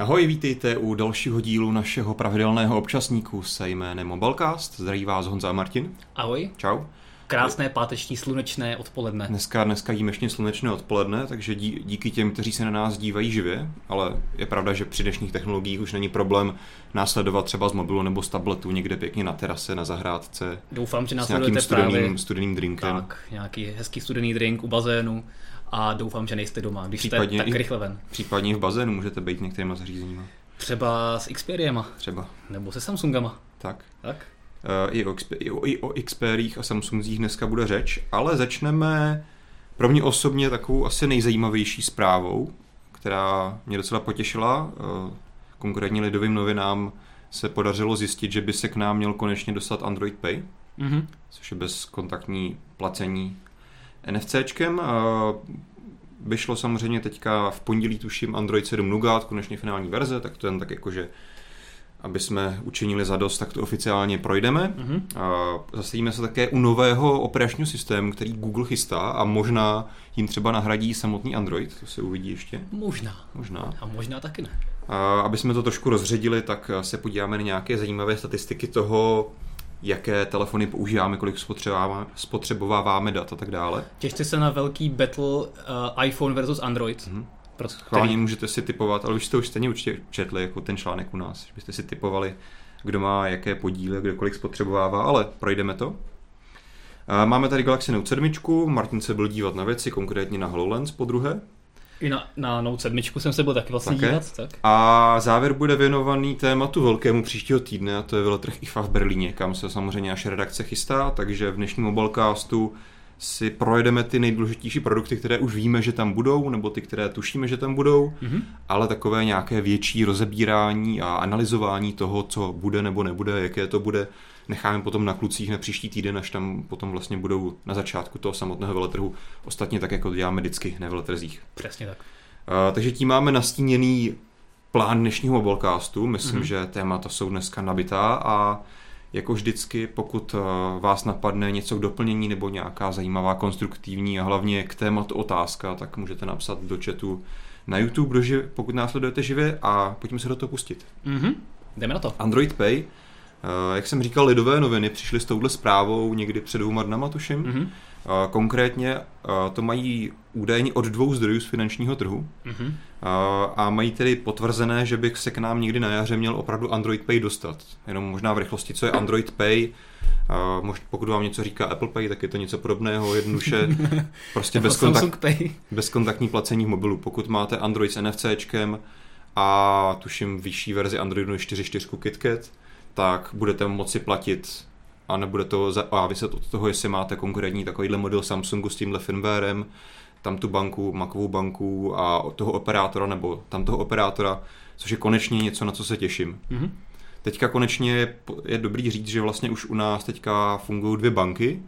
Ahoj, vítejte u dalšího dílu našeho pravidelného občasníku se jménem Mobilecast. Zdraví vás Honza a Martin. Ahoj. Čau. Krásné páteční slunečné odpoledne. Dneska, dneska jímešně slunečné odpoledne, takže dí, díky těm, kteří se na nás dívají živě, ale je pravda, že při dnešních technologiích už není problém následovat třeba z mobilu nebo z tabletu někde pěkně na terase, na zahrádce. Doufám, že s nějakým studeným, studeným, studeným drinkem. Tak, nějaký hezký studený drink u bazénu a doufám, že nejste doma, když Případně jste tak i- rychle ven. Případně v bazénu můžete být některýma zařízeníma. Třeba s Xperiema, Třeba. nebo se Samsungama. Tak. Tak? Eh, I o, i o, i o Xperích a Samsungzích dneska bude řeč, ale začneme pro mě osobně takovou asi nejzajímavější zprávou, která mě docela potěšila. Eh, Konkrétně lidovým novinám se podařilo zjistit, že by se k nám měl konečně dostat Android Pay, Mhm. což je bezkontaktní placení NFCčkem. Vyšlo samozřejmě teďka v pondělí, tuším, Android 7 Nougat, konečně finální verze, tak to jen tak jakože, aby jsme učinili zadost, tak to oficiálně projdeme. Mhm. A zastavíme se také u nového operačního systému, který Google chystá a možná jim třeba nahradí samotný Android, to se uvidí ještě, Možná. možná. A možná taky ne. A aby jsme to trošku rozředili, tak se podíváme na nějaké zajímavé statistiky toho, jaké telefony používáme, kolik spotřebováváme, spotřebováváme dat a tak dále. Těšte se na velký battle uh, iPhone versus Android. Mhm. Pro Schválně který, můžete si typovat, ale už jste už stejně určitě četli jako ten článek u nás, že byste si typovali, kdo má jaké podíly, kdo kolik spotřebovává, ale projdeme to. A Máme tady Galaxy Note 7, Martin se byl dívat na věci, konkrétně na HoloLens po druhé. I na, na Note 7 jsem se byl taky vlastně Také? dívat. Tak? A závěr bude věnovaný tématu velkému příštího týdne, a to je veletrh IFA v Berlíně, kam se samozřejmě naše redakce chystá, takže v dnešním Mobilecastu si projedeme ty nejdůležitější produkty, které už víme, že tam budou, nebo ty, které tušíme, že tam budou, Mhm. ale takové nějaké větší rozebírání a analyzování toho, co bude nebo nebude, jaké to bude, necháme potom na klucích na příští týden, až tam potom vlastně budou na začátku toho samotného veletrhu. Ostatně tak, jako děláme vždycky na veletrzích. Přesně tak. Uh, takže tím máme nastíněný plán dnešního mobilecastu. Myslím, Mhm. mm-hmm. že témata jsou dneska nabitá a jako vždycky, pokud uh, vás napadne něco k doplnění nebo nějaká zajímavá, konstruktivní a hlavně k tématu otázka, tak můžete napsat do chatu na YouTube, pokud nás sledujete živě a pojďme se do toho pustit. Mhm. Jdeme na to. Android Pay, uh, jak jsem říkal, lidové noviny přišly s touhle zprávou někdy před dvouma dnama, tuším. Mhm. Konkrétně to mají údajně od dvou zdrojů z finančního trhu. Mhm. Uh, a mají tedy potvrzené, že bych se k nám někdy na jaře měl opravdu Android Pay dostat. Jenom možná v rychlosti, co je Android Pay. Pokud vám něco říká Apple Pay, tak je to něco podobného, jednoduše prostě Nebo bezkontakt, bezkontaktní placení v mobilu. Pokud máte Android s NFCčkem a tuším vyšší verzi Androidu 4.4 KitKat, tak budete moci platit a nebude to záviset od toho, jestli máte konkrétní takovýhle model Samsungu s tímhle firmwarem, tam tu banku, makovou banku a od toho operátora nebo tam toho operátora, což je konečně něco, na co se těším. Mhm. Teďka konečně je, je dobrý říct, že vlastně už u nás teďka fungují dvě banky.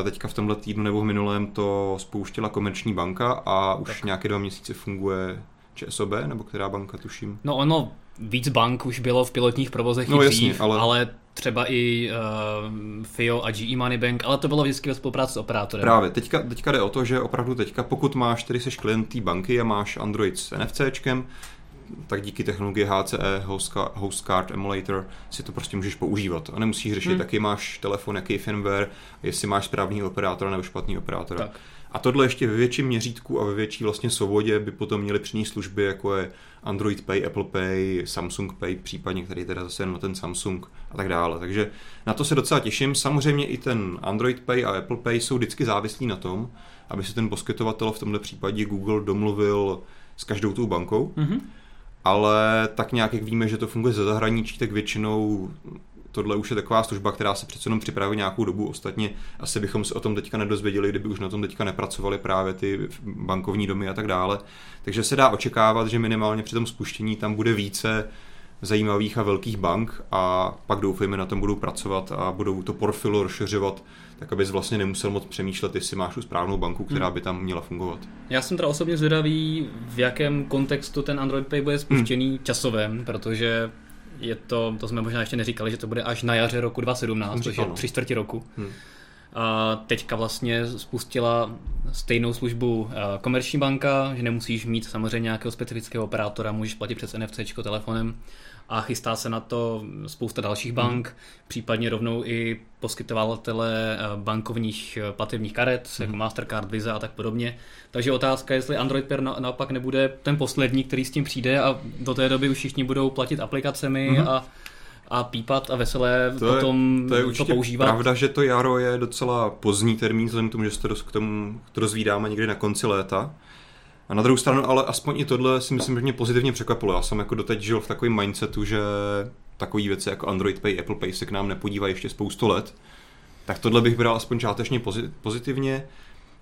Eh, Teďka v tomhle týdnu nebo v minulém to spouštěla komerční banka a už Tak. nějaké dva měsíce funguje ČSOB, nebo která banka, tuším. No ono, víc bank už bylo v pilotních provozech No i jasně, dřív, ale- ale... třeba i uh, FIO a GE Money Bank, ale to bylo vždycky ve spolupráci s operátorem. Právě, teďka, teďka jde o to, že opravdu teďka, pokud máš, tedy seš klient té banky a máš Android s NFCčkem, tak díky technologii HCE, Host Ca- Host Card Emulator, si to prostě můžeš používat. A nemusíš řešit, Hmm. hmm. jaký máš telefon, jaký firmware, jestli máš správný operátora nebo špatný operátora. Tak. A tohle ještě ve větším měřítku a ve větší vlastně svobodě by potom měly přinést služby, jako je Android Pay, Apple Pay, Samsung Pay, případně který teda zase na ten Samsung a tak dále. Takže na to se docela těším. Samozřejmě i ten Android Pay a Apple Pay jsou vždycky závislí na tom, aby se ten poskytovatel, v tomto případě Google, domluvil s každou tou bankou. Mhm. Ale tak nějak, jak víme, že to funguje ze zahraničí, tak většinou tohle už je taková služba, která se přece jenom připravuje nějakou dobu. Ostatně asi bychom se o tom teďka nedozvěděli, kdyby už na tom teďka nepracovali právě ty bankovní domy a tak dále. Takže se dá očekávat, že minimálně při tom spuštění tam bude více zajímavých a velkých bank a pak doufejme na tom budou pracovat a budou to portfolio rozšiřovat, tak abys vlastně nemusel moc přemýšlet, jestli máš tu správnou banku, která by tam měla fungovat. Já jsem teda osobně zvědavý, v jakém kontextu ten Android Pay bude spuštěný Hmm. časovém, protože je to, to jsme možná ještě neříkali, že to bude až na jaře roku 2017, což je no. tři čtvrtě roku. Hmm. teďka vlastně spustila stejnou službu komerční banka, že nemusíš mít samozřejmě nějakého specifického operátora, můžeš platit přes NFC telefonem a chystá se na to spousta dalších bank, hmm. případně rovnou i poskytovatele bankovních platebních karet, hmm. jako Mastercard, Visa a tak podobně. Takže otázka, jestli Android Pair naopak nebude ten poslední, který s tím přijde a do té doby už všichni budou platit aplikacemi hmm. a a pípat a veselé to potom je, to, je to používat. pravda, že to jaro je docela pozdní termín, vzhledem k tomu, že se to k tomu to rozvídáme někdy na konci léta. A na druhou stranu, ale aspoň i tohle si myslím, že mě pozitivně překvapilo. Já jsem jako doteď žil v takovém mindsetu, že takové věci jako Android Pay, Apple Pay se k nám nepodívají ještě spoustu let. Tak tohle bych bral aspoň částečně pozitivně.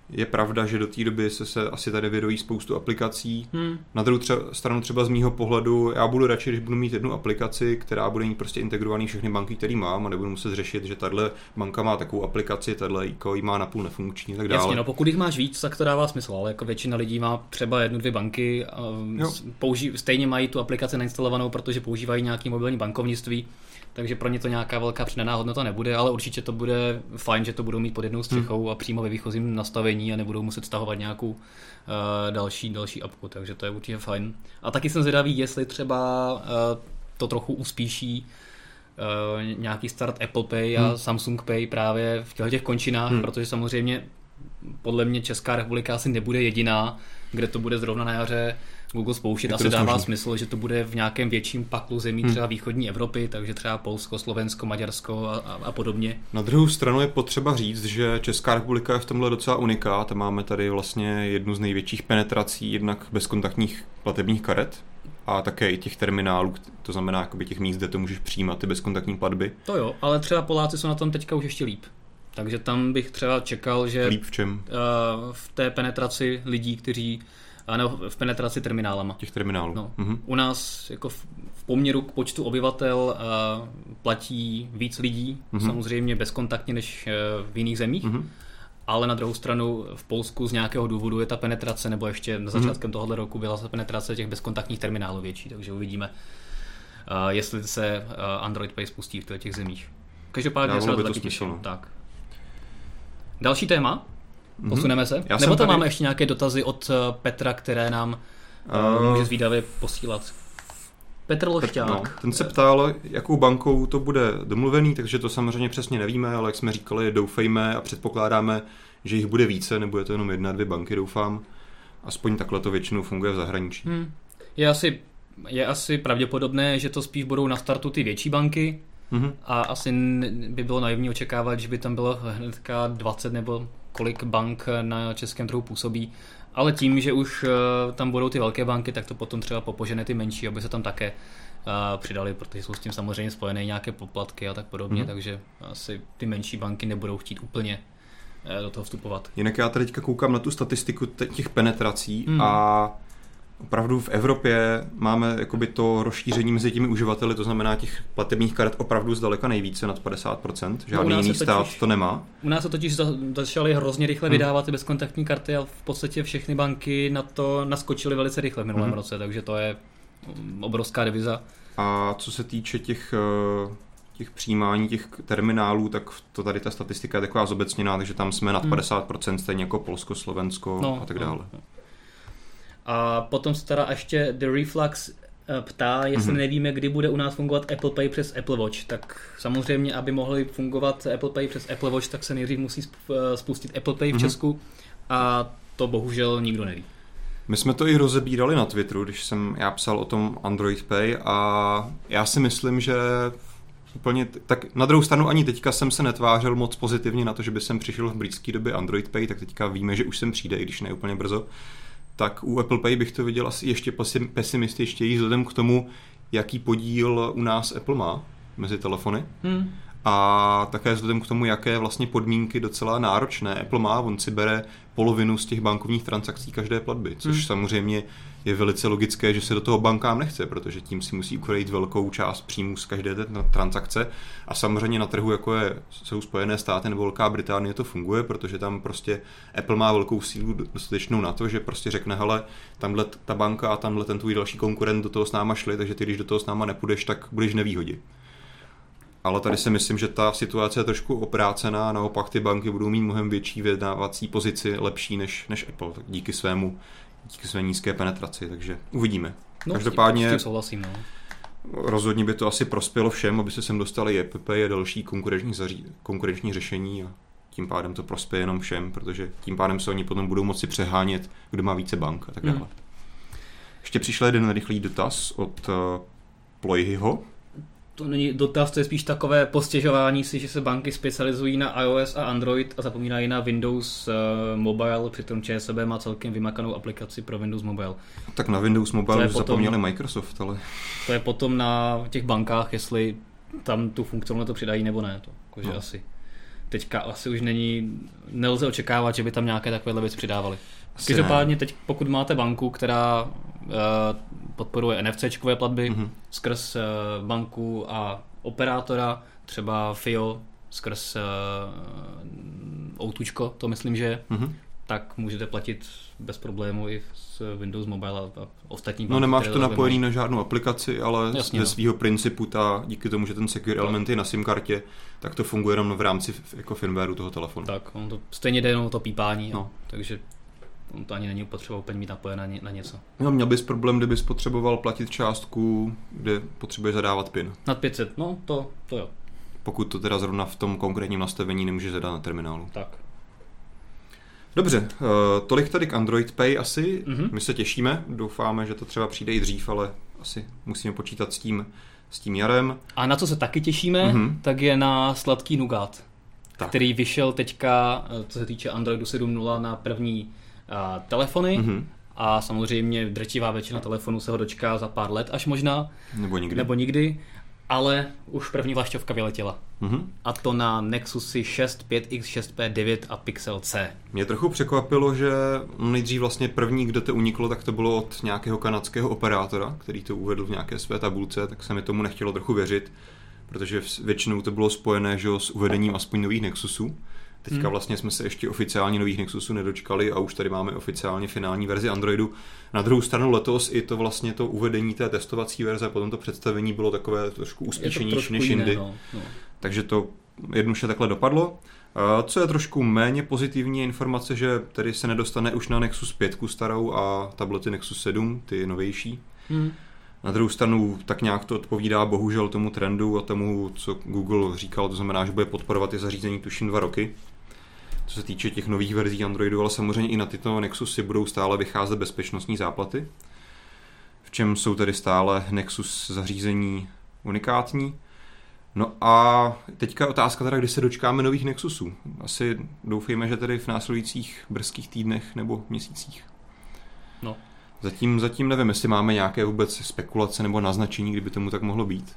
Je pravda, že do té doby se, se asi tady vyrojí spoustu aplikací. Hmm. Na druhou třeba, stranu třeba z mýho pohledu, já budu radši, když budu mít jednu aplikaci, která bude mít prostě integrovaný všechny banky, které mám a nebudu muset řešit, že tahle banka má takovou aplikaci, tahle ICO má napůl nefunkční a tak dále. Jasně, no pokud jich máš víc, tak to dává smysl, ale jako většina lidí má třeba jednu, dvě banky, a použí, stejně mají tu aplikaci nainstalovanou, protože používají nějaký mobilní bankovnictví takže pro ně to nějaká velká přidaná hodnota nebude, ale určitě to bude fajn, že to budou mít pod jednou střechou hmm. a přímo ve výchozím nastavení a nebudou muset stahovat nějakou uh, další, další apku, takže to je určitě fajn. A taky jsem zvědavý, jestli třeba uh, to trochu uspíší uh, nějaký start Apple Pay a hmm. Samsung Pay právě v těch končinách, hmm. protože samozřejmě podle mě Česká republika asi nebude jediná, kde to bude zrovna na jaře Google spouštět. Asi dává možný. smysl, že to bude v nějakém větším paklu zemí, hmm. třeba východní Evropy, takže třeba Polsko, Slovensko, Maďarsko a, a, a podobně. Na druhou stranu je potřeba říct, že Česká republika je v tomhle docela unikát. Máme tady vlastně jednu z největších penetrací jednak bezkontaktních platebních karet, a také i těch terminálů, to znamená jakoby těch míst, kde to můžeš přijímat, ty bezkontaktní platby. To jo, ale třeba Poláci jsou na tom teďka už ještě líp. Takže tam bych třeba čekal, že líp v čem? Uh, v té penetraci lidí, kteří nebo v penetraci terminálama. Těch terminálů. No. Mm-hmm. U nás jako v, v poměru k počtu obyvatel uh, platí víc lidí, mm-hmm. samozřejmě bezkontaktně než uh, v jiných zemích. Mm-hmm. Ale na druhou stranu v Polsku z nějakého důvodu je ta penetrace, nebo ještě na začátkem mm-hmm. tohohle roku byla ta penetrace těch bezkontaktních terminálů větší, takže uvidíme, uh, jestli se uh, Android Pay spustí v těch zemích. Každopádně se na to taky těším. No. Tak. Další téma, Mhm. Posuneme se? Já Nebo tam tady... máme ještě nějaké dotazy od eh, Petra, které nám uh, může zvídavě posílat? Petr Lošťák. No, ten se ptal, jakou bankou to bude domluvený, takže to samozřejmě přesně nevíme, ale jak jsme říkali, doufejme a předpokládáme, že jich bude více, nebo je to jenom jedna, dvě banky, doufám. Aspoň takhle to většinou funguje v zahraničí. Hmm. Je, asi, je asi pravděpodobné, že to spíš budou na startu ty větší banky, mm-hmm. a asi by bylo naivní očekávat, že by tam bylo hnedka 20 nebo kolik bank na českém trhu působí, ale tím, že už eh, tam budou ty velké banky, tak to potom třeba popožene ty menší, aby se tam také eh, přidali, protože jsou s tím samozřejmě spojené nějaké poplatky a tak podobně, mm-hmm. takže asi ty menší banky nebudou chtít úplně eh, do toho vstupovat. Jinak já teďka koukám na tu statistiku těch penetrací mm. a opravdu v Evropě máme jakoby to rozšíření mezi těmi uživateli, to znamená těch platebních karet opravdu zdaleka nejvíce, nad 50%. Žádný no jiný totiž, stát to nemá. U nás se totiž začaly hrozně rychle hmm. vydávat ty bezkontaktní karty a v podstatě všechny banky na to naskočily velice rychle v minulém hmm. roce, takže to je mm, obrovská deviza. A co se týče těch eh, těch přijímání těch terminálů, tak to tady ta statistika je taková zobecněná, takže tam jsme nad 50%, hmm. stejně jako Polsko, Slovensko no, a tak dále. No, no. A potom se teda ještě The Reflux eh, ptá, jestli mm-hmm. nevíme, kdy bude u nás fungovat Apple Pay přes Apple Watch. Tak samozřejmě, aby mohli fungovat Apple Pay přes Apple Watch, tak se nejdřív musí eh, spustit Apple Pay v mm-hmm. Česku a to bohužel nikdo neví. My jsme to i rozebírali na Twitteru, když jsem já psal o tom Android Pay a já si myslím, že úplně, tak na druhou stranu ani teďka jsem se netvářel moc pozitivně na to, že by jsem přišel v blízké době Android Pay, tak teďka víme, že už sem přijde, i když ne úplně brzo tak u Apple Pay bych to viděl asi ještě pesimističtěji vzhledem k tomu, jaký podíl u nás Apple má mezi telefony. Hmm. A také vzhledem k tomu, jaké vlastně podmínky docela náročné Apple má, on si bere polovinu z těch bankovních transakcí každé platby, což hmm. samozřejmě je velice logické, že se do toho bankám nechce, protože tím si musí ukrojit velkou část příjmů z každé té transakce. A samozřejmě na trhu, jako je, jsou Spojené státy nebo Velká Británie, to funguje, protože tam prostě Apple má velkou sílu dostatečnou na to, že prostě řekne, hele, tamhle ta banka a tamhle ten tvůj další konkurent do toho s náma šli, takže ty, když do toho s náma nepůjdeš, tak budeš nevýhodě. ale tady si myslím, že ta situace je trošku oprácená, naopak ty banky budou mít mnohem větší vyjednávací pozici, lepší než, než Apple, díky svému díky své nízké penetraci, takže uvidíme. No, Každopádně s tím souhlasím, no. rozhodně by to asi prospělo všem, aby se sem dostali EPP a další konkurenční, zaří, konkurenční řešení a tím pádem to prospěje jenom všem, protože tím pádem se oni potom budou moci přehánět, kdo má více bank a tak dále. Hmm. Ještě přišel jeden rychlý dotaz od uh, Ployhyho, to není dotaz, to je spíš takové postěžování si, že se banky specializují na iOS a Android a zapomínají na Windows uh, Mobile, přitom ČSB má celkem vymakanou aplikaci pro Windows Mobile. Tak na Windows Mobile už zapomněli Microsoft, ale... To je potom na těch bankách, jestli tam tu funkcionalitu přidají nebo ne. To, jakože no. asi. Teďka asi už není, nelze očekávat, že by tam nějaké takovéhle věci přidávali. Každopádně teď, pokud máte banku, která podporuje NFC-čkové platby mm-hmm. skrz uh, banku a operátora, třeba FIO skrz uh, Outučko, to myslím, že mm-hmm. tak můžete platit bez problému i s Windows Mobile a, ostatní banky. No nemáš to napojený na žádnou aplikaci, ale Jasně, ze no. svého principu ta, díky tomu, že ten secure element je na SIM kartě, tak to funguje jenom v rámci jako firmwareu toho telefonu. Tak, on to stejně jde jenom to pípání, no. takže to ani není potřeba úplně mít napojené na, na něco. No, měl bys problém, kdybys potřeboval platit částku, kde potřebuješ zadávat PIN. Nad 500, no to, to jo. Pokud to teda zrovna v tom konkrétním nastavení nemůže zadat na terminálu. Tak. Dobře, uh, tolik tady k Android Pay asi. Mm-hmm. My se těšíme, doufáme, že to třeba přijde i dřív, ale asi musíme počítat s tím, s tím jarem. A na co se taky těšíme, mm-hmm. tak je na sladký Nougat, tak. který vyšel teďka, eh, co se týče Androidu 7.0 na první telefony mm-hmm. a samozřejmě drtivá většina telefonů se ho dočká za pár let až možná. Nebo nikdy. Nebo nikdy. Ale už první vlašťovka vyletěla. Mm-hmm. A to na Nexusy 6, 5X, 6P, 9 a Pixel C. Mě trochu překvapilo, že nejdřív vlastně první, kde to uniklo, tak to bylo od nějakého kanadského operátora, který to uvedl v nějaké své tabulce, tak se mi tomu nechtělo trochu věřit, protože většinou to bylo spojené že, s uvedením aspoň nových Nexusů. Teďka hmm. vlastně jsme se ještě oficiálně nových Nexusů nedočkali a už tady máme oficiálně finální verzi Androidu. Na druhou stranu letos i to vlastně to uvedení té testovací verze, potom to představení bylo takové trošku uspíšenější než jindy. No, no. Takže to jednoduše takhle dopadlo. Co je trošku méně pozitivní informace, že tedy se nedostane už na Nexus 5 starou a tablety Nexus 7, ty novější. Hmm. Na druhou stranu tak nějak to odpovídá bohužel tomu trendu a tomu, co Google říkal, to znamená, že bude podporovat i zařízení tuším dva roky co se týče těch nových verzí Androidu, ale samozřejmě i na tyto Nexusy budou stále vycházet bezpečnostní záplaty, v čem jsou tedy stále Nexus zařízení unikátní. No a teďka otázka teda, kdy se dočkáme nových Nexusů. Asi doufejme, že tedy v následujících brzkých týdnech nebo měsících. No. Zatím, zatím nevím, jestli máme nějaké vůbec spekulace nebo naznačení, kdyby tomu tak mohlo být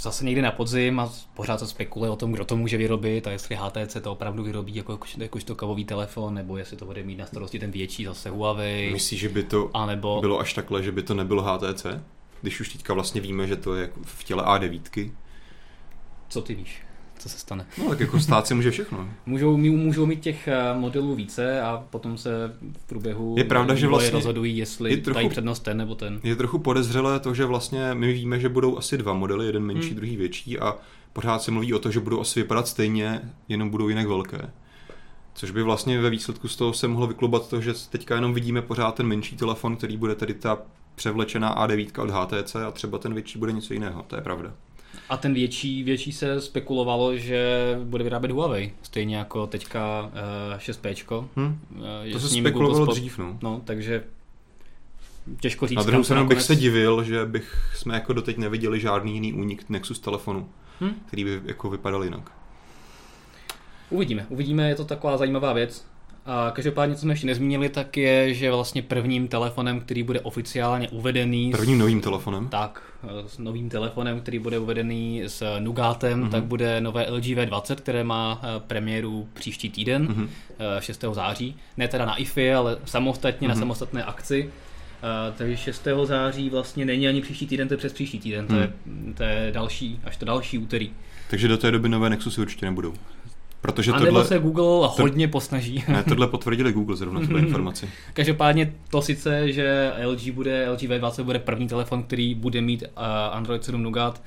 zase někdy na podzim a pořád se spekuluje o tom, kdo to může vyrobit a jestli HTC to opravdu vyrobí jako, jako to kavový telefon, nebo jestli to bude mít na starosti ten větší zase Huawei. Myslíš, že by to a nebo... bylo až takhle, že by to nebylo HTC? Když už teďka vlastně víme, že to je v těle A9. Co ty víš? Co se stane. No tak jako stát si může všechno. můžou, můžou mít těch eh, modelů více a potom se v průběhu je pravda, že vlastně rozhodují, jestli je trochu, dají přednost ten nebo ten. Je trochu podezřelé to, že vlastně my víme, že budou asi dva modely, jeden menší, hmm. druhý větší a pořád se mluví o to, že budou asi vypadat stejně, jenom budou jinak velké. Což by vlastně ve výsledku z toho se mohlo vyklubat to, že teďka jenom vidíme pořád ten menší telefon, který bude tedy ta převlečená A9 od HTC a třeba ten větší bude něco jiného, to je pravda. A ten větší, větší se spekulovalo, že bude vyrábět Huawei, stejně jako teďka uh, eh, 6P. Hmm. Uh, to se spekulovalo dřív, no. no. takže těžko říct. Na druhou stranu bych se divil, že bych jsme jako doteď neviděli žádný jiný únik Nexus telefonu, hmm? který by jako vypadal jinak. Uvidíme, uvidíme, je to taková zajímavá věc. A každopádně, co jsme ještě nezmínili, tak je, že vlastně prvním telefonem, který bude oficiálně uvedený... Prvním s, novým telefonem? Tak, s novým telefonem, který bude uvedený s Nugatem, mm-hmm. tak bude nové LG V20, které má eh, premiéru příští týden, mm-hmm. 6. září. Ne teda na IFI, ale samostatně mm-hmm. na mhm. samostatné akci. Uh, takže 6. září vlastně není ani příští týden, to je přes příští týden, to, je, mhm. to je další, až to další úterý. Takže do té doby nové Nexusy určitě nebudou. Protože a tohle, se Google hodně posnaží. Ne, tohle potvrdili Google zrovna tuhle informaci. Každopádně to sice, že LG bude, LG V20 bude první telefon, který bude mít uh, Android 7 Nougat,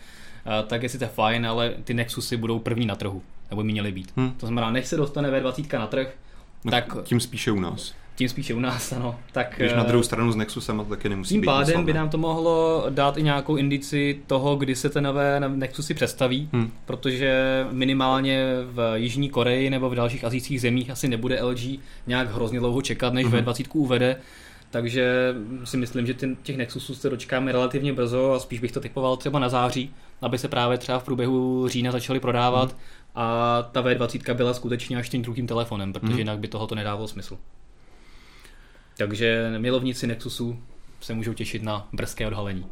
tak je sice fajn, ale ty Nexusy budou první na trhu, nebo by měly být. Hmm. To znamená, než se dostane V20 na trh, no, tak... Tím spíše u nás tím spíše u nás, ano. Tak, Když na druhou stranu s Nexusem to taky nemusí tím být pádem by nám to mohlo dát i nějakou indici toho, kdy se ty nové Nexusy představí, hmm. protože minimálně v Jižní Koreji nebo v dalších azijských zemích asi nebude LG nějak hrozně dlouho čekat, než hmm. V20 uvede. Takže si myslím, že těch Nexusů se dočkáme relativně brzo a spíš bych to typoval třeba na září, aby se právě třeba v průběhu října začaly prodávat hmm. a ta V20 byla skutečně až tím druhým telefonem, protože hmm. jinak by tohoto nedávalo smysl. Takže milovníci Nexusu se můžou těšit na brzké odhalení.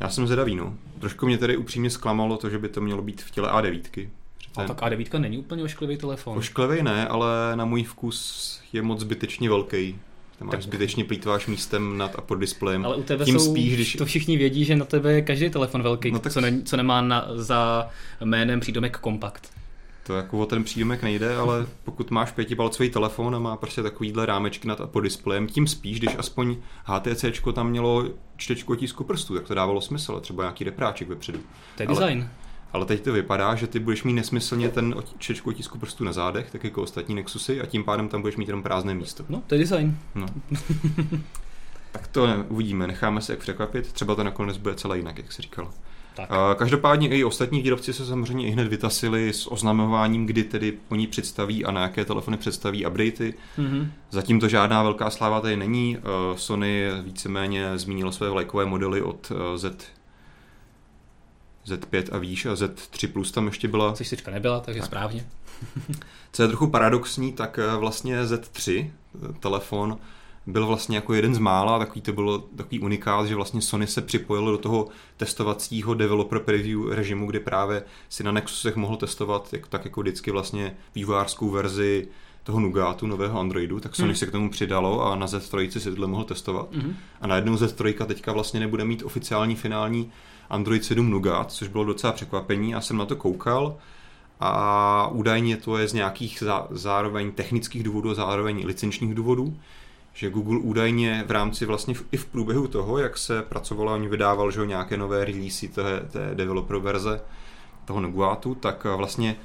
Já jsem zvědavý, no. Trošku mě tedy upřímně zklamalo to, že by to mělo být v těle A9. A tak A9 není úplně ošklivý telefon. Ošklivý ne, ale na můj vkus je moc zbytečně velký. Tam máš tak. zbytečně plítváš místem nad a pod displejem. Ale u tebe Tím jsou, spíš, když... to všichni vědí, že na tebe je každý telefon velký, no tak... co, ne, co nemá na, za jménem přídomek kompakt. To jako o ten přídomek nejde, ale pokud máš pětipalcový telefon a má prostě takovýhle rámečky nad a pod displejem, tím spíš, když aspoň HTC tam mělo čtečku otisku prstů, tak to dávalo smysl, třeba nějaký repráček vepředu. To je ale, design. Ale teď to vypadá, že ty budeš mít nesmyslně ten čtečku otisku prstů na zádech, tak jako ostatní Nexusy, a tím pádem tam budeš mít jenom prázdné místo. No, to je design. No. tak to ne, uvidíme, necháme se jak překvapit, třeba to nakonec bude celé jinak, jak jsi říkal. Tak. Každopádně i ostatní výrobci se samozřejmě i hned vytasili s oznamováním, kdy tedy oni představí a na jaké telefony představí updaty. Mm-hmm. Zatím to žádná velká sláva tady není. Sony víceméně zmínilo své vlajkové modely od Z Z5 a výš a Z3 Plus tam ještě byla. Což nebyla, takže tak. správně. Co je trochu paradoxní, tak vlastně Z3 telefon byl vlastně jako jeden z mála, takový to bylo takový unikát, že vlastně Sony se připojilo do toho testovacího developer preview režimu, kdy právě si na Nexusech mohl testovat jak, tak jako vždycky vlastně vývojářskou verzi toho Nugatu, nového Androidu, tak Sony hmm. se k tomu přidalo a na Z3 si tohle mohl testovat. Hmm. A najednou Z3 teďka vlastně nebude mít oficiální finální Android 7 Nougat, což bylo docela překvapení. Já jsem na to koukal a údajně to je z nějakých zároveň technických důvodů a zároveň licenčních důvodů že Google údajně v rámci vlastně v, i v průběhu toho, jak se pracovalo, oni vydával že nějaké nové releasy té, té developer verze toho Nuguatu, tak eh, vlastně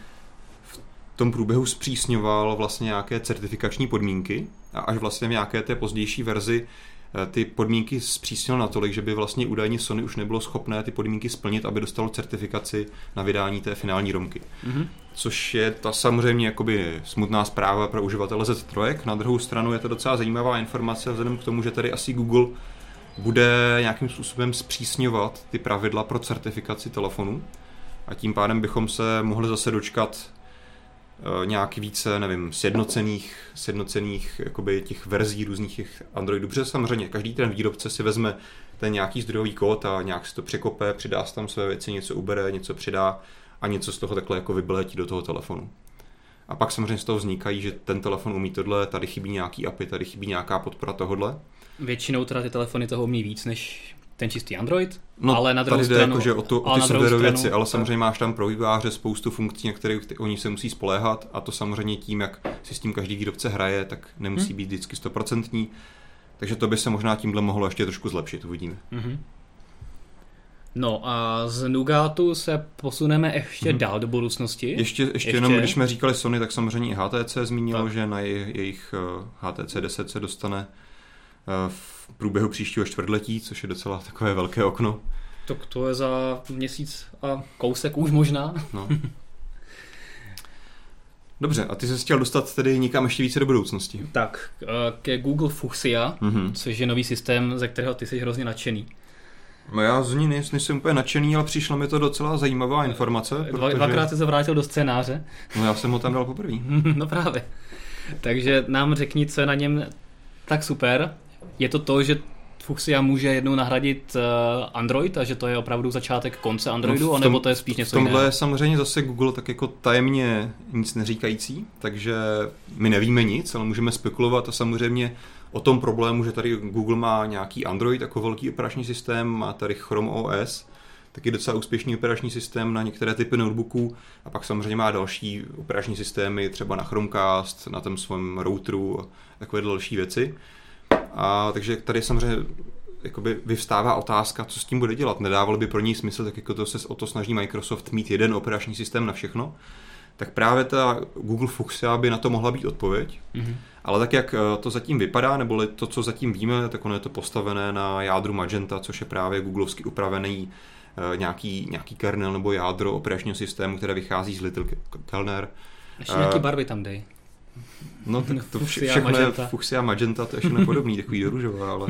v tom průběhu zpřísňoval vlastně nějaké certifikační podmínky a až vlastně v nějaké té pozdější verzi Eh, ty podmínky zpřísnil natolik, že by vlastně údajně Sony už nebylo schopné ty podmínky splnit, aby dostalo certifikaci na vydání té finální romky. Mm-hmm. Což je ta samozřejmě jakoby smutná zpráva pro uživatele Z3. Na druhou stranu je to docela zajímavá informace vzhledem k tomu, že tady asi Google bude nějakým způsobem zpřísňovat ty pravidla pro certifikaci telefonu a tím pádem bychom se mohli zase dočkat Eh, nějak více, nevím, sjednocených, sjednocených jakoby těch verzí různých těch Androidů. Protože samozřejmě každý ten výrobce si vezme ten nějaký zdrojový kód a nějak si to překope, přidá si tam své věci, něco ubere, něco přidá a něco z toho takhle jako vybeletí do toho telefonu. A pak samozřejmě z toho vznikají, že ten telefon umí tohle, tady chybí nějaký API, tady chybí nějaká podpora tohle. Většinou teda ty telefony toho umí víc než ten čistý Android, no, ale na druhou tady stranu... Jako, že o, to, o ty serverové věci, ale samozřejmě máš tam pro vývojáře spoustu funkcí, na které oni se musí spoléhat a to samozřejmě tím, jak si s tím každý výrobce hraje, tak nemusí hmm. být vždycky stoprocentní. Takže to by se možná tímhle mohlo ještě trošku zlepšit, uvidíme. Mm-hmm. No a z Nugatu se posuneme ještě mm-hmm. dál do budoucnosti. Ještě, ještě, ještě jenom, když jsme říkali Sony, tak samozřejmě i HTC zmínilo, tak. že na jejich HTC eh, 10 se dostane Eh, v průběhu příštího čtvrtletí, což je docela takové velké okno. Tak to je za měsíc a kousek už možná. No. Dobře, a ty jsi chtěl dostat tedy někam ještě více do budoucnosti. Tak, eh, ke Google Fuchsia, mm-hmm. což je nový systém, ze kterého ty jsi hrozně nadšený. No já z ní nejsem úplně nadšený, ale přišla mi to docela zajímavá informace. Dva, protože... Dvakrát se vrátil do scénáře. No já jsem ho tam dal poprvé. no právě. Takže nám řekni, co je na něm tak super je to to, že Fuchsia může jednou nahradit uh, Android a že to je opravdu začátek konce Androidu, no tom, anebo to je spíš něco V tomhle je samozřejmě zase Google tak jako tajemně nic neříkající, takže my nevíme nic, ale můžeme spekulovat a samozřejmě o tom problému, že tady Google má nějaký Android jako velký operační systém, má tady Chrome OS, taky docela úspěšný operační systém na některé typy notebooků a pak samozřejmě má další operační systémy, třeba na Chromecast, na tom svém routeru a takové další věci. A takže tady samozřejmě jakoby vyvstává otázka, co s tím bude dělat. Nedávalo by pro něj smysl, tak jako to se o to snaží Microsoft mít jeden operační systém na všechno. Tak právě ta Google Fuchsia by na to mohla být odpověď. Mm-hmm. Ale tak, jak eh, to zatím vypadá, nebo to, co zatím víme, tak ono je to postavené na jádru Magenta, což je právě googlovsky upravený eh, nějaký, nějaký kernel nebo jádro operačního systému, které vychází z Little Kellner. Ještě nějaký eh, barvy tam dej. No tak to vše, všechno je fuchsia magenta, to je všechno podobný, takový doružová, ale...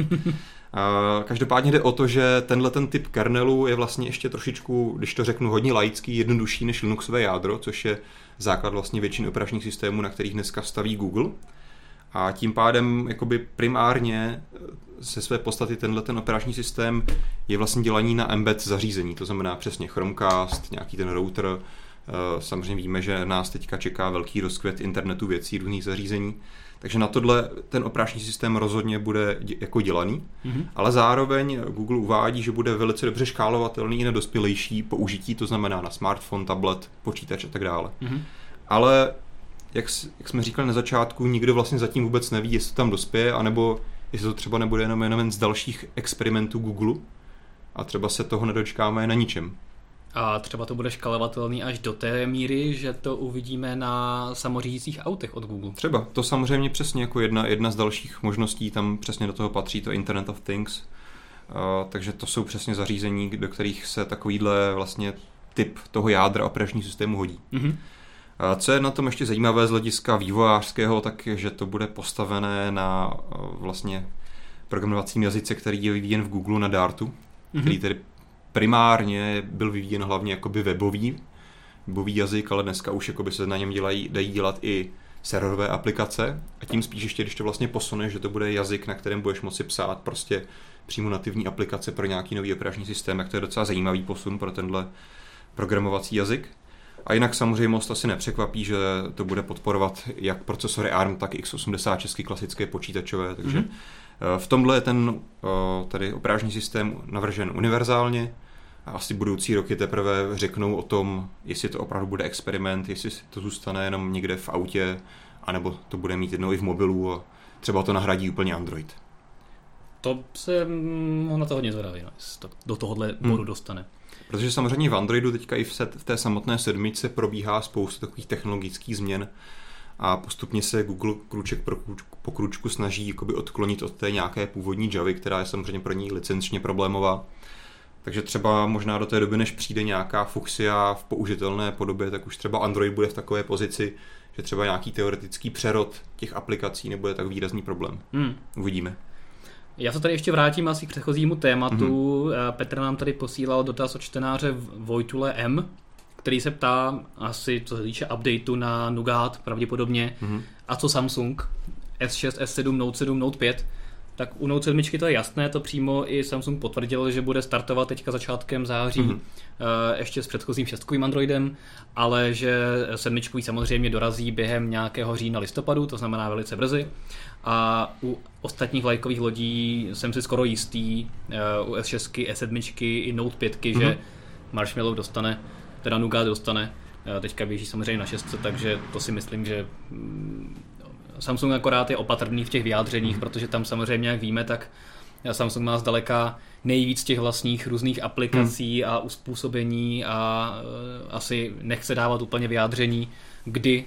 A každopádně jde o to, že tenhle ten typ kernelu je vlastně ještě trošičku, když to řeknu hodně laický, jednodušší než Linuxové jádro, což je základ vlastně většiny operačních systémů, na kterých dneska staví Google. A tím pádem jakoby primárně se své podstaty tenhle ten operační systém je vlastně dělaní na embed zařízení, to znamená přesně Chromecast, nějaký ten router, eh, samozřejmě víme, že nás teďka čeká velký rozkvět internetu věcí, různých zařízení, takže na tohle ten operační systém rozhodně bude jako dělaný, mm-hmm. ale zároveň Google uvádí, že bude velice dobře škálovatelný i na dospělejší použití, to znamená na smartphone, tablet, počítač a tak dále. Mm-hmm. Ale jak, jak jsme říkali na začátku, nikdo vlastně zatím vůbec neví, jestli to tam dospěje, anebo jestli to třeba nebude jenom jenom z dalších experimentů Google a třeba se toho nedočkáme na ničem. A třeba to bude škalovatelný až do té míry, že to uvidíme na samořídících autech od Google. Třeba, to samozřejmě přesně jako jedna, jedna z dalších možností, tam přesně do toho patří to Internet of Things. Uh, takže to jsou přesně zařízení, do kterých se takovýhle vlastně typ toho jádra operačního systému hodí. Mm-hmm. Co je na tom ještě zajímavé z hlediska vývojářského, tak je, že to bude postavené na vlastně programovacím jazyce, který je vyvíjen v Google na Dartu, mm-hmm. který tedy primárně byl vyvíjen hlavně jakoby webový, webový jazyk, ale dneska už jakoby se na něm dělají, dají dělat i serverové aplikace a tím spíš ještě, když to vlastně posune, že to bude jazyk, na kterém budeš moci psát prostě přímo nativní aplikace pro nějaký nový operační systém, tak to je docela zajímavý posun pro tenhle programovací jazyk. A jinak samozřejmě most asi nepřekvapí, že to bude podporovat jak procesory ARM, tak x86 klasické počítačové, takže mm-hmm. v tomhle je ten eh, tady operační systém navržen univerzálně. A asi budoucí roky teprve řeknou o tom, jestli to opravdu bude experiment, jestli to zůstane jenom někde v autě, anebo to bude mít jednou i v mobilu a třeba to nahradí úplně Android. To se mm, na to hodně zvědavý, no, jestli to do tohohle bodu hmm. dostane. Protože samozřejmě v Androidu teďka i v, set, v té samotné sedmičce probíhá spousta takových technologických změn a postupně se Google kruček pro kručku, po kručku snaží jakoby odklonit od té nějaké původní Javy, která je samozřejmě pro ní licenčně problémová. Takže třeba možná do té doby, než přijde nějaká Fuchsia v použitelné podobě, tak už třeba Android bude v takové pozici, že třeba nějaký teoretický přerod těch aplikací nebude tak výrazný problém. Hmm. Uvidíme. Já se tady ještě vrátím asi k předchozímu tématu. Mm-hmm. Petr nám tady posílal dotaz od čtenáře Vojtule M, který se ptá asi, co se týče updateu na Nougat pravděpodobně, mm-hmm. a co Samsung S6, S7, Note 7, Note 5. Tak u Note 7 to je jasné, to přímo i Samsung potvrdil, že bude startovat teďka začátkem září mm-hmm. ještě s předchozím šestkovým Androidem, ale že sedmičkový samozřejmě dorazí během nějakého října listopadu, to znamená velice brzy. A u ostatních lajkových lodí jsem si skoro jistý, uh, u S6, S7 i Note 5, mm-hmm. že mhm. Marshmallow dostane, teda Nougat dostane. Uh, teďka běží samozřejmě na 6, takže to si myslím, že um, Samsung akorát je opatrný v těch vyjádřeních, mm-hmm. protože tam samozřejmě, jak víme, tak Samsung má zdaleka nejvíc těch vlastních různých aplikací hmm. a uspůsobení a uh, asi nechce dávat úplně vyjádření, kdy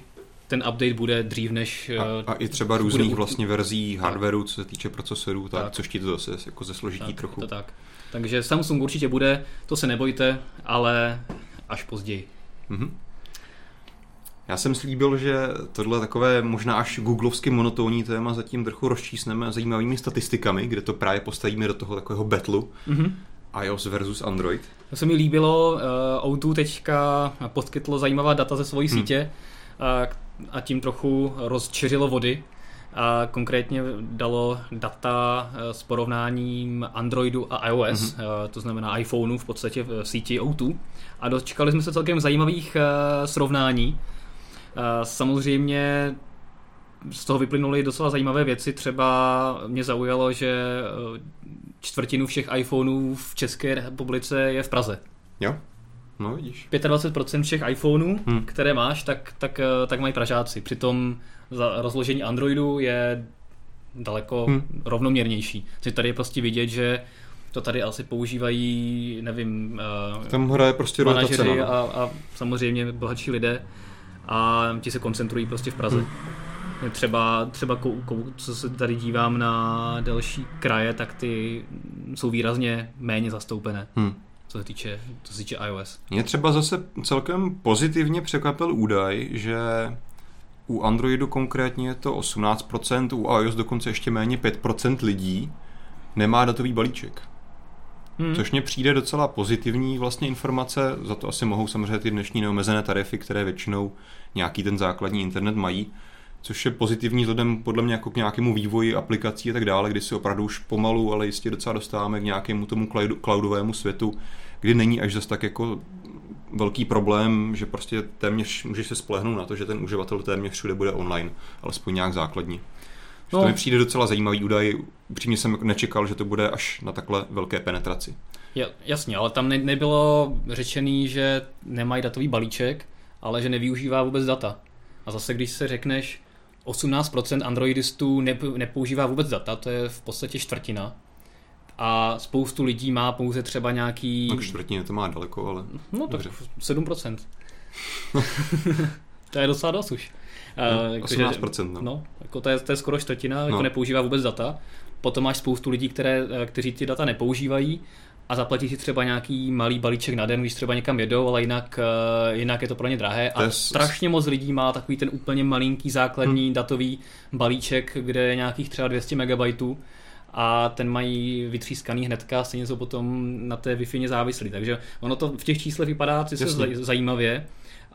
ten update bude dřív než... A, eh, a i třeba různých bude... vlastně verzí hardwareu, co se týče procesorů, tak, tak. což ti to zase jako zesložití tak, trochu. To tak. Takže Samsung určitě bude, to se nebojte, ale až později. Mm-hmm. Já jsem slíbil, že tohle takové možná až googlovsky monotónní téma zatím trochu rozčísneme zajímavými statistikami, kde to právě postavíme do toho takového betlu. Mm-hmm. iOS versus Android. To se mi líbilo, uh, O2 teďka poskytlo zajímavá data ze svojí hmm. sítě, uh, a tím trochu rozčeřilo vody. A konkrétně dalo data eh, s porovnáním Androidu a iOS, mm-hmm. to znamená iPhoneu v podstatě v síti O2. A dočkali jsme se celkem zajímavých eh, srovnání. Samozřejmě z toho vyplynuly docela zajímavé věci. Třeba mě zaujalo, že čtvrtinu všech iPhoneů v České republice je v Praze. Jo. No, vidíš. 25% všech iPhoneů, hmm. které máš, tak, tak, eh, tak mají Pražáci. Přitom za rozložení Androidu je daleko hmm. rovnoměrnější. Takže tady je prostě vidět, že to tady asi používají, nevím, Tam hraje prostě manažeři no. a, a samozřejmě bohatší lidé a ti se koncentrují prostě v Praze. Hmm. Třeba, třeba kou, kou, co se tady dívám na další kraje, tak ty jsou výrazně méně zastoupené. Hmm co se týče, co se týče iOS. Mě třeba zase celkem pozitivně překvapil údaj, že u Androidu konkrétně je to 18%, u iOS dokonce ještě méně 5% lidí nemá datový balíček. Hmm. Což mně přijde docela pozitivní vlastně informace, za to asi mohou samozřejmě ty dnešní neomezené tarify, které většinou nějaký ten základní internet mají, což je pozitivní vzhledem podle mě jako k nějakému vývoji aplikací a tak dále, kdy si opravdu už pomalu, ale jistě docela dostáváme k nějakému tomu cloudovému světu, kdy není až zase tak jako velký problém, že prostě téměř můžeš se spolehnout na to, že ten uživatel téměř všude bude online, alespoň nějak základní. No. To mi přijde docela zajímavý údaj. Upřímně jsem nečekal, že to bude až na takhle velké penetraci. Ja, jasně, ale tam ne, nebylo řečený, že nemají datový balíček, ale že nevyužívá vůbec data. A zase, když se řekneš, 18% androidistů nepoužívá vůbec data, to je v podstatě čtvrtina. A spoustu lidí má pouze třeba nějaký... No čtvrtině to má daleko, ale... No tak 7%. to je docela dost už. No, jako, 18%, no. no jako to, je, to je skoro čtvrtina, jako no. jako nepoužívá vůbec data. Potom máš spoustu lidí, které, eh, kteří ty data nepoužívají a zaplatí si třeba nějaký malý balíček na den, když třeba někam jedou, ale jinak, uh, jinak je to pro ně drahé. A je... strašně moc lidí má takový ten úplně malinký základní hmm. datový balíček, kde je nějakých třeba 200 MB a ten mají vytřískaný hnedka, stejně jsou potom na té Wi-Fi závislí. Takže ono to v těch číslech vypadá sice zajímavě,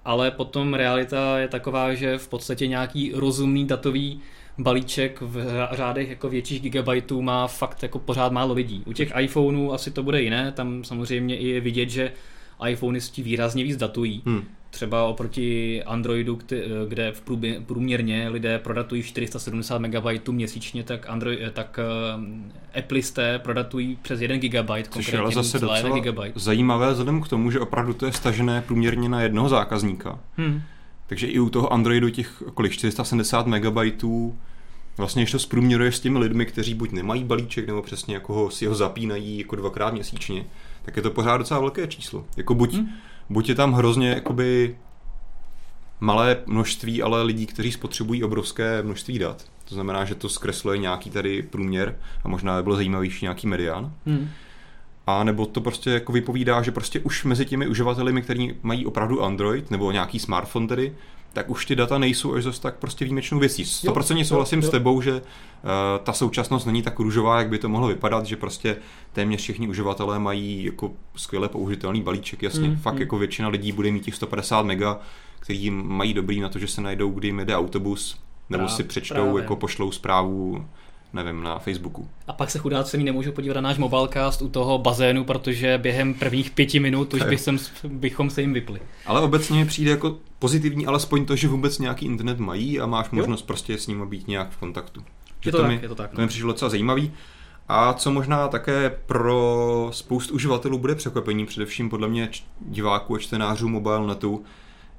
ale potom realita je taková, že v podstatě nějaký rozumný datový balíček v řádech jako větších gigabajtů má fakt jako pořád málo lidí. U těch iPhoneů asi to bude jiné, tam samozřejmě i je vidět, že iPhoneisti výrazně víc datují. Hmm. Třeba oproti Androidu, kde v průměrně lidé prodatují 470 MB měsíčně, tak, Android, tak uh, Appleisté prodatují přes 1 GB, Což je ale zase docela GB. zajímavé vzhledem k tomu, že opravdu to je stažené průměrně na jednoho zákazníka. Hmm. Takže i u toho Androidu těch kolik 470 MB vlastně, když to zprůměruješ s těmi lidmi, kteří buď nemají balíček, nebo přesně jako ho, si ho zapínají jako dvakrát měsíčně, tak je to pořád docela velké číslo. Jako buď, hmm. Buď je tam hrozně jakoby malé množství, ale lidí, kteří spotřebují obrovské množství dat. To znamená, že to zkresluje nějaký tady průměr a možná by bylo zajímavější nějaký medián. Hmm. A nebo to prostě jako vypovídá, že prostě už mezi těmi uživateli, kteří mají opravdu Android nebo nějaký smartphone tedy, tak už ty data nejsou až zase tak prostě výjimečnou věcí. 100% souhlasím jo, jo. s tebou, že uh, ta současnost není tak růžová, jak by to mohlo vypadat, že prostě téměř všichni uživatelé mají jako skvěle použitelný balíček, jasně. Mm, Fakt mm. jako většina lidí bude mít těch 150 mega, který mají dobrý na to, že se najdou, kdy jim jede autobus, nebo Právě, si přečtou, právě. jako pošlou zprávu nevím, na Facebooku. A pak se chudáci nemůžou podívat na náš mobilecast u toho bazénu, protože během prvních pěti minut už bych sem, bychom se jim vypli. Ale obecně přijde jako pozitivní alespoň to, že vůbec nějaký internet mají a máš možnost jo. prostě s ním být nějak v kontaktu. Že je to, to tak, mi, je to tak. No. To mi přišlo docela zajímavý. A co možná také pro spoustu uživatelů bude překvapení, především podle mě diváků a čtenářů mobile netu,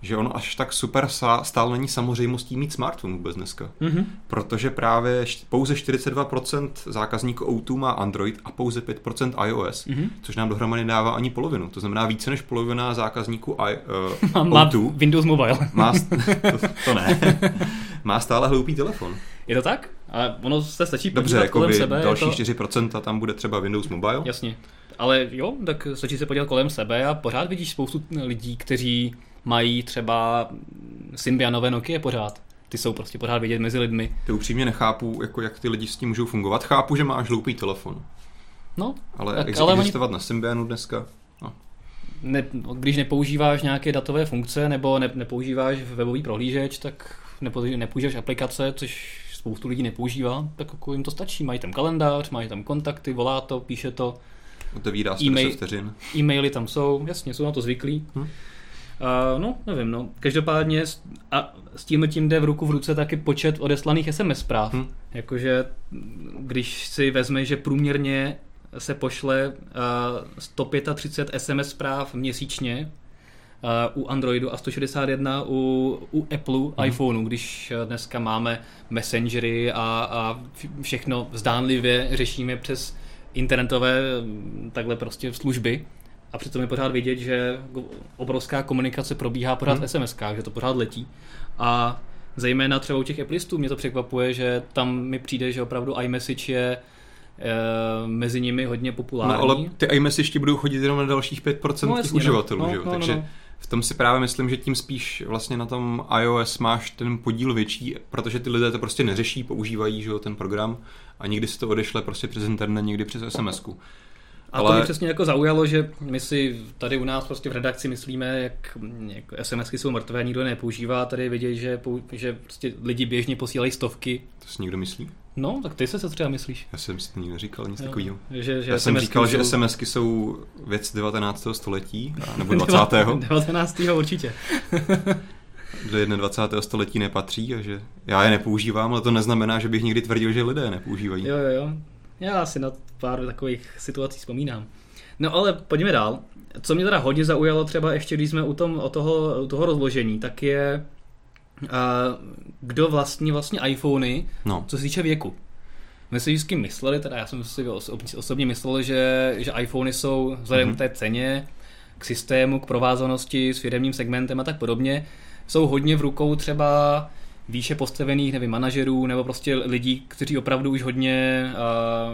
že ono až tak super stále není samozřejmostí mít smartphone vůbec dneska. Mm-hmm. Protože právě pouze 42% zákazníků O2 má Android a pouze 5% iOS, mm-hmm. což nám dohromady dává ani polovinu. To znamená více než polovina zákazníků I, uh, má O2. Windows Mobile. má, to, to ne. má stále hloupý telefon. Je to tak? Ale ono se stačí Dobře, jako kolem sebe. další to... 4% tam bude třeba Windows Mobile. Jasně. Ale jo, tak stačí se podívat kolem sebe a pořád vidíš spoustu lidí, kteří mají třeba Symbianové Nokia pořád. Ty jsou prostě pořád vidět mezi lidmi. Ty upřímně nechápu, jako jak ty lidi s tím můžou fungovat. Chápu, že máš hloupý telefon. No, ale tak, ex- ale existovat oni... na Symbianu dneska. No. Ne, když nepoužíváš nějaké datové funkce nebo ne, nepoužíváš webový prohlížeč, tak nepoužíváš aplikace, což spoustu lidí nepoužívá, tak jako jim to stačí. Mají tam kalendář, mají tam kontakty, volá to, píše to. Otevírá e-mail, vteřin. E-maily tam jsou, jasně, jsou na to zvyklí. Hm. Uh, no, nevím, no. Každopádně a s tím tím jde v ruku v ruce taky počet odeslaných SMS zpráv. Hmm. Jakože když si vezme, že průměrně se pošle uh, 135 SMS zpráv měsíčně, u Androidu a 161 u, u Apple mm-hmm. iPhoneu, když dneska máme messengery a, a všechno zdánlivě řešíme přes internetové takhle prostě služby. A přitom je pořád vidět, že obrovská komunikace probíhá pořád hmm. SMS, že to pořád letí. A zejména třeba u těch Applistů mě to překvapuje, že tam mi přijde, že opravdu iMessage je e, mezi nimi hodně populární. No ale ty iMessage ti budou chodit jenom na dalších 5% no, těch no. uživatelů, no, že? No, takže no, no. v tom si právě myslím, že tím spíš vlastně na tom iOS máš ten podíl větší, protože ty lidé to prostě neřeší, používají že jo, ten program a nikdy si to odešle prostě přes internet, někdy přes SMS. A ale... to mě přesně jako zaujalo, že my si tady u nás prostě v redakci myslíme, jak, jak SMSky jsou mrtvé, nikdo nepoužívá, tady vidět, že, že prostě lidi běžně posílají stovky. To si někdo myslí? No, tak ty se co třeba myslíš? Já jsem si to nikdy neříkal, nic takového. Že, že Já jsem říkal, jsou... že SMSky jsou věc 19. století, nebo 20. 19. určitě. do 21. století nepatří a že já je nepoužívám, ale to neznamená, že bych nikdy tvrdil, že lidé nepoužívají. Jo, jo, jo. Já si na pár takových situací vzpomínám. No ale pojďme dál. Co mě teda hodně zaujalo třeba ještě, když jsme u, tom, o toho, u toho rozložení, tak je uh, kdo vlastní vlastně iPhony, no. co se týče věku. My si vždycky mysleli, teda já jsem si osobně myslel, že, že iPhony jsou vzhledem mm-hmm. k té ceně, k systému, k provázanosti s firmním segmentem a tak podobně, jsou hodně v rukou třeba výše postavených, nevím, manažerů nebo prostě lidí, kteří opravdu už hodně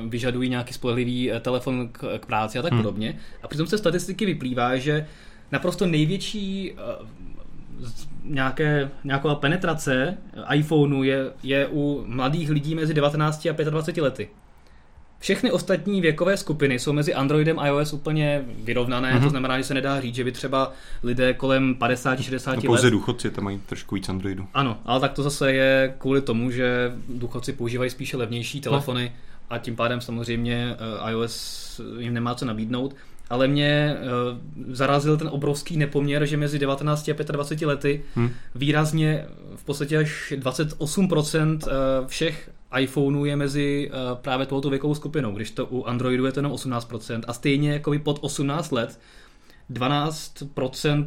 uh, vyžadují nějaký spolehlivý uh, telefon k, k práci a tak hmm. podobně. A přitom se statistiky vyplývá, že naprosto největší uh, nějaké, nějaká penetrace iPhoneu je, je u mladých lidí mezi 19 a 25 lety. Všechny ostatní věkové skupiny jsou mezi Androidem a iOS úplně vyrovnané, mm-hmm. to znamená, že se nedá říct, že by třeba lidé kolem 50-60 no, let... Pouze důchodci tam mají trošku víc Androidu. Ano, ale tak to zase je kvůli tomu, že důchodci používají spíše levnější telefony no. a tím pádem samozřejmě eh, iOS jim nemá co nabídnout. Ale mě uh, zarazil ten obrovský nepoměr, že mezi 19 a 25 lety hmm. výrazně v podstatě až 28% uh, všech iPhoneu je mezi uh, právě tohoto věkovou skupinou, když to u Androidu je to jenom 18% a stejně jako pod 18 let 12%,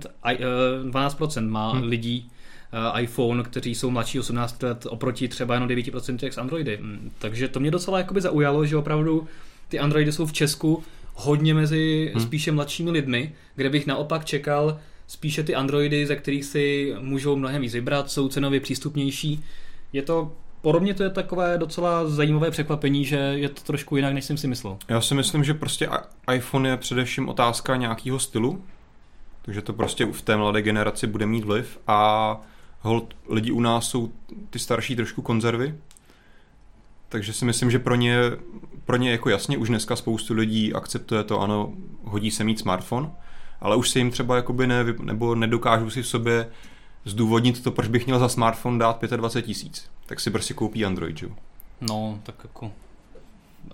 uh, 12% má hmm. lidí uh, iPhone, kteří jsou mladší 18 let oproti třeba jenom 9% z Androidy. Hmm, takže to mě docela jakoby zaujalo, že opravdu ty Androidy jsou v Česku hodně mezi hmm. spíše mladšími lidmi, kde bych naopak čekal spíše ty Androidy, ze kterých si můžou mnohem víc vybrat, jsou cenově přístupnější. Je to mě to je takové docela zajímavé překvapení, že je to trošku jinak, než jsem si myslel. Já si myslím, že prostě iPhone je především otázka nějakého stylu, takže to prostě v té mladé generaci bude mít vliv a hold, lidi u nás jsou ty starší trošku konzervy, takže si myslím, že pro ně, pro ně jako jasně už dneska spoustu lidí akceptuje to, ano, hodí se mít smartphone, ale už se jim třeba jakoby ne, nebo nedokážou si v sobě zdůvodnit to, proč bych měl za smartphone dát 25 tisíc. Tak si prostě koupí Android, že? No, tak jako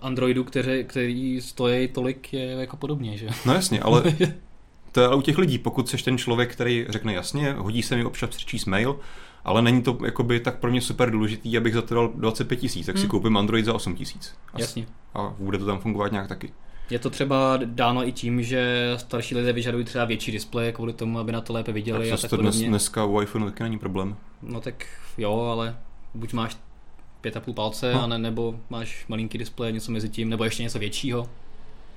Androidu, který, který stojí tolik, je jako podobně, že? No jasně, ale to je ale u těch lidí, pokud jsi ten člověk, který řekne jasně, hodí se mi občas přečíst mail, ale není to jakoby tak pro mě super důležitý, abych za to dal 25 tisíc, tak si hmm. koupím Android za 8 tisíc. Jasně. A bude to tam fungovat nějak taky. Je to třeba dáno i tím, že starší lidé vyžadují třeba větší displeje kvůli tomu, aby na to lépe viděli. Tak a tak to dnes, dneska u iPhone taky není problém. No tak jo, ale buď máš pět a půl palce, no. a ne, nebo máš malinký displej, něco mezi tím, nebo ještě něco většího.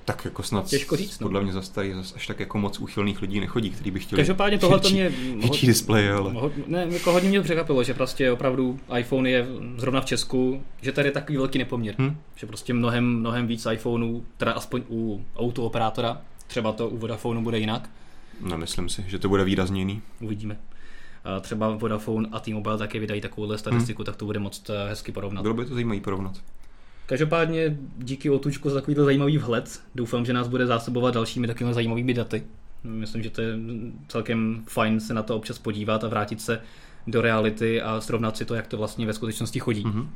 Tak jako snad Těžko říct, no. podle mě zase tady až tak jako moc úchylných lidí nechodí, kteří by chtěli Každopádně tohle to mě... Větší displej, ale... Ho, ne, jako hodně mě to překvapilo, že prostě opravdu iPhone je zrovna v Česku, že tady je takový velký nepoměr. Hmm. Že prostě mnohem, mnohem víc iPhoneů, teda aspoň u autooperátora, třeba to u Vodafonu bude jinak. Nemyslím si, že to bude výrazně jiný. Uvidíme. A třeba Vodafone a T-Mobile taky vydají takovouhle statistiku, hmm. tak to bude moc eh, hezky porovnat. Bylo by to zajímavé porovnat. Každopádně díky Otučku za takovýto zajímavý vhled. Doufám, že nás bude zásobovat dalšími takovými zajímavými daty. Myslím, že to je celkem fajn se na to občas podívat a vrátit se do reality a srovnat si to, jak to vlastně ve skutečnosti chodí. Mm-hmm.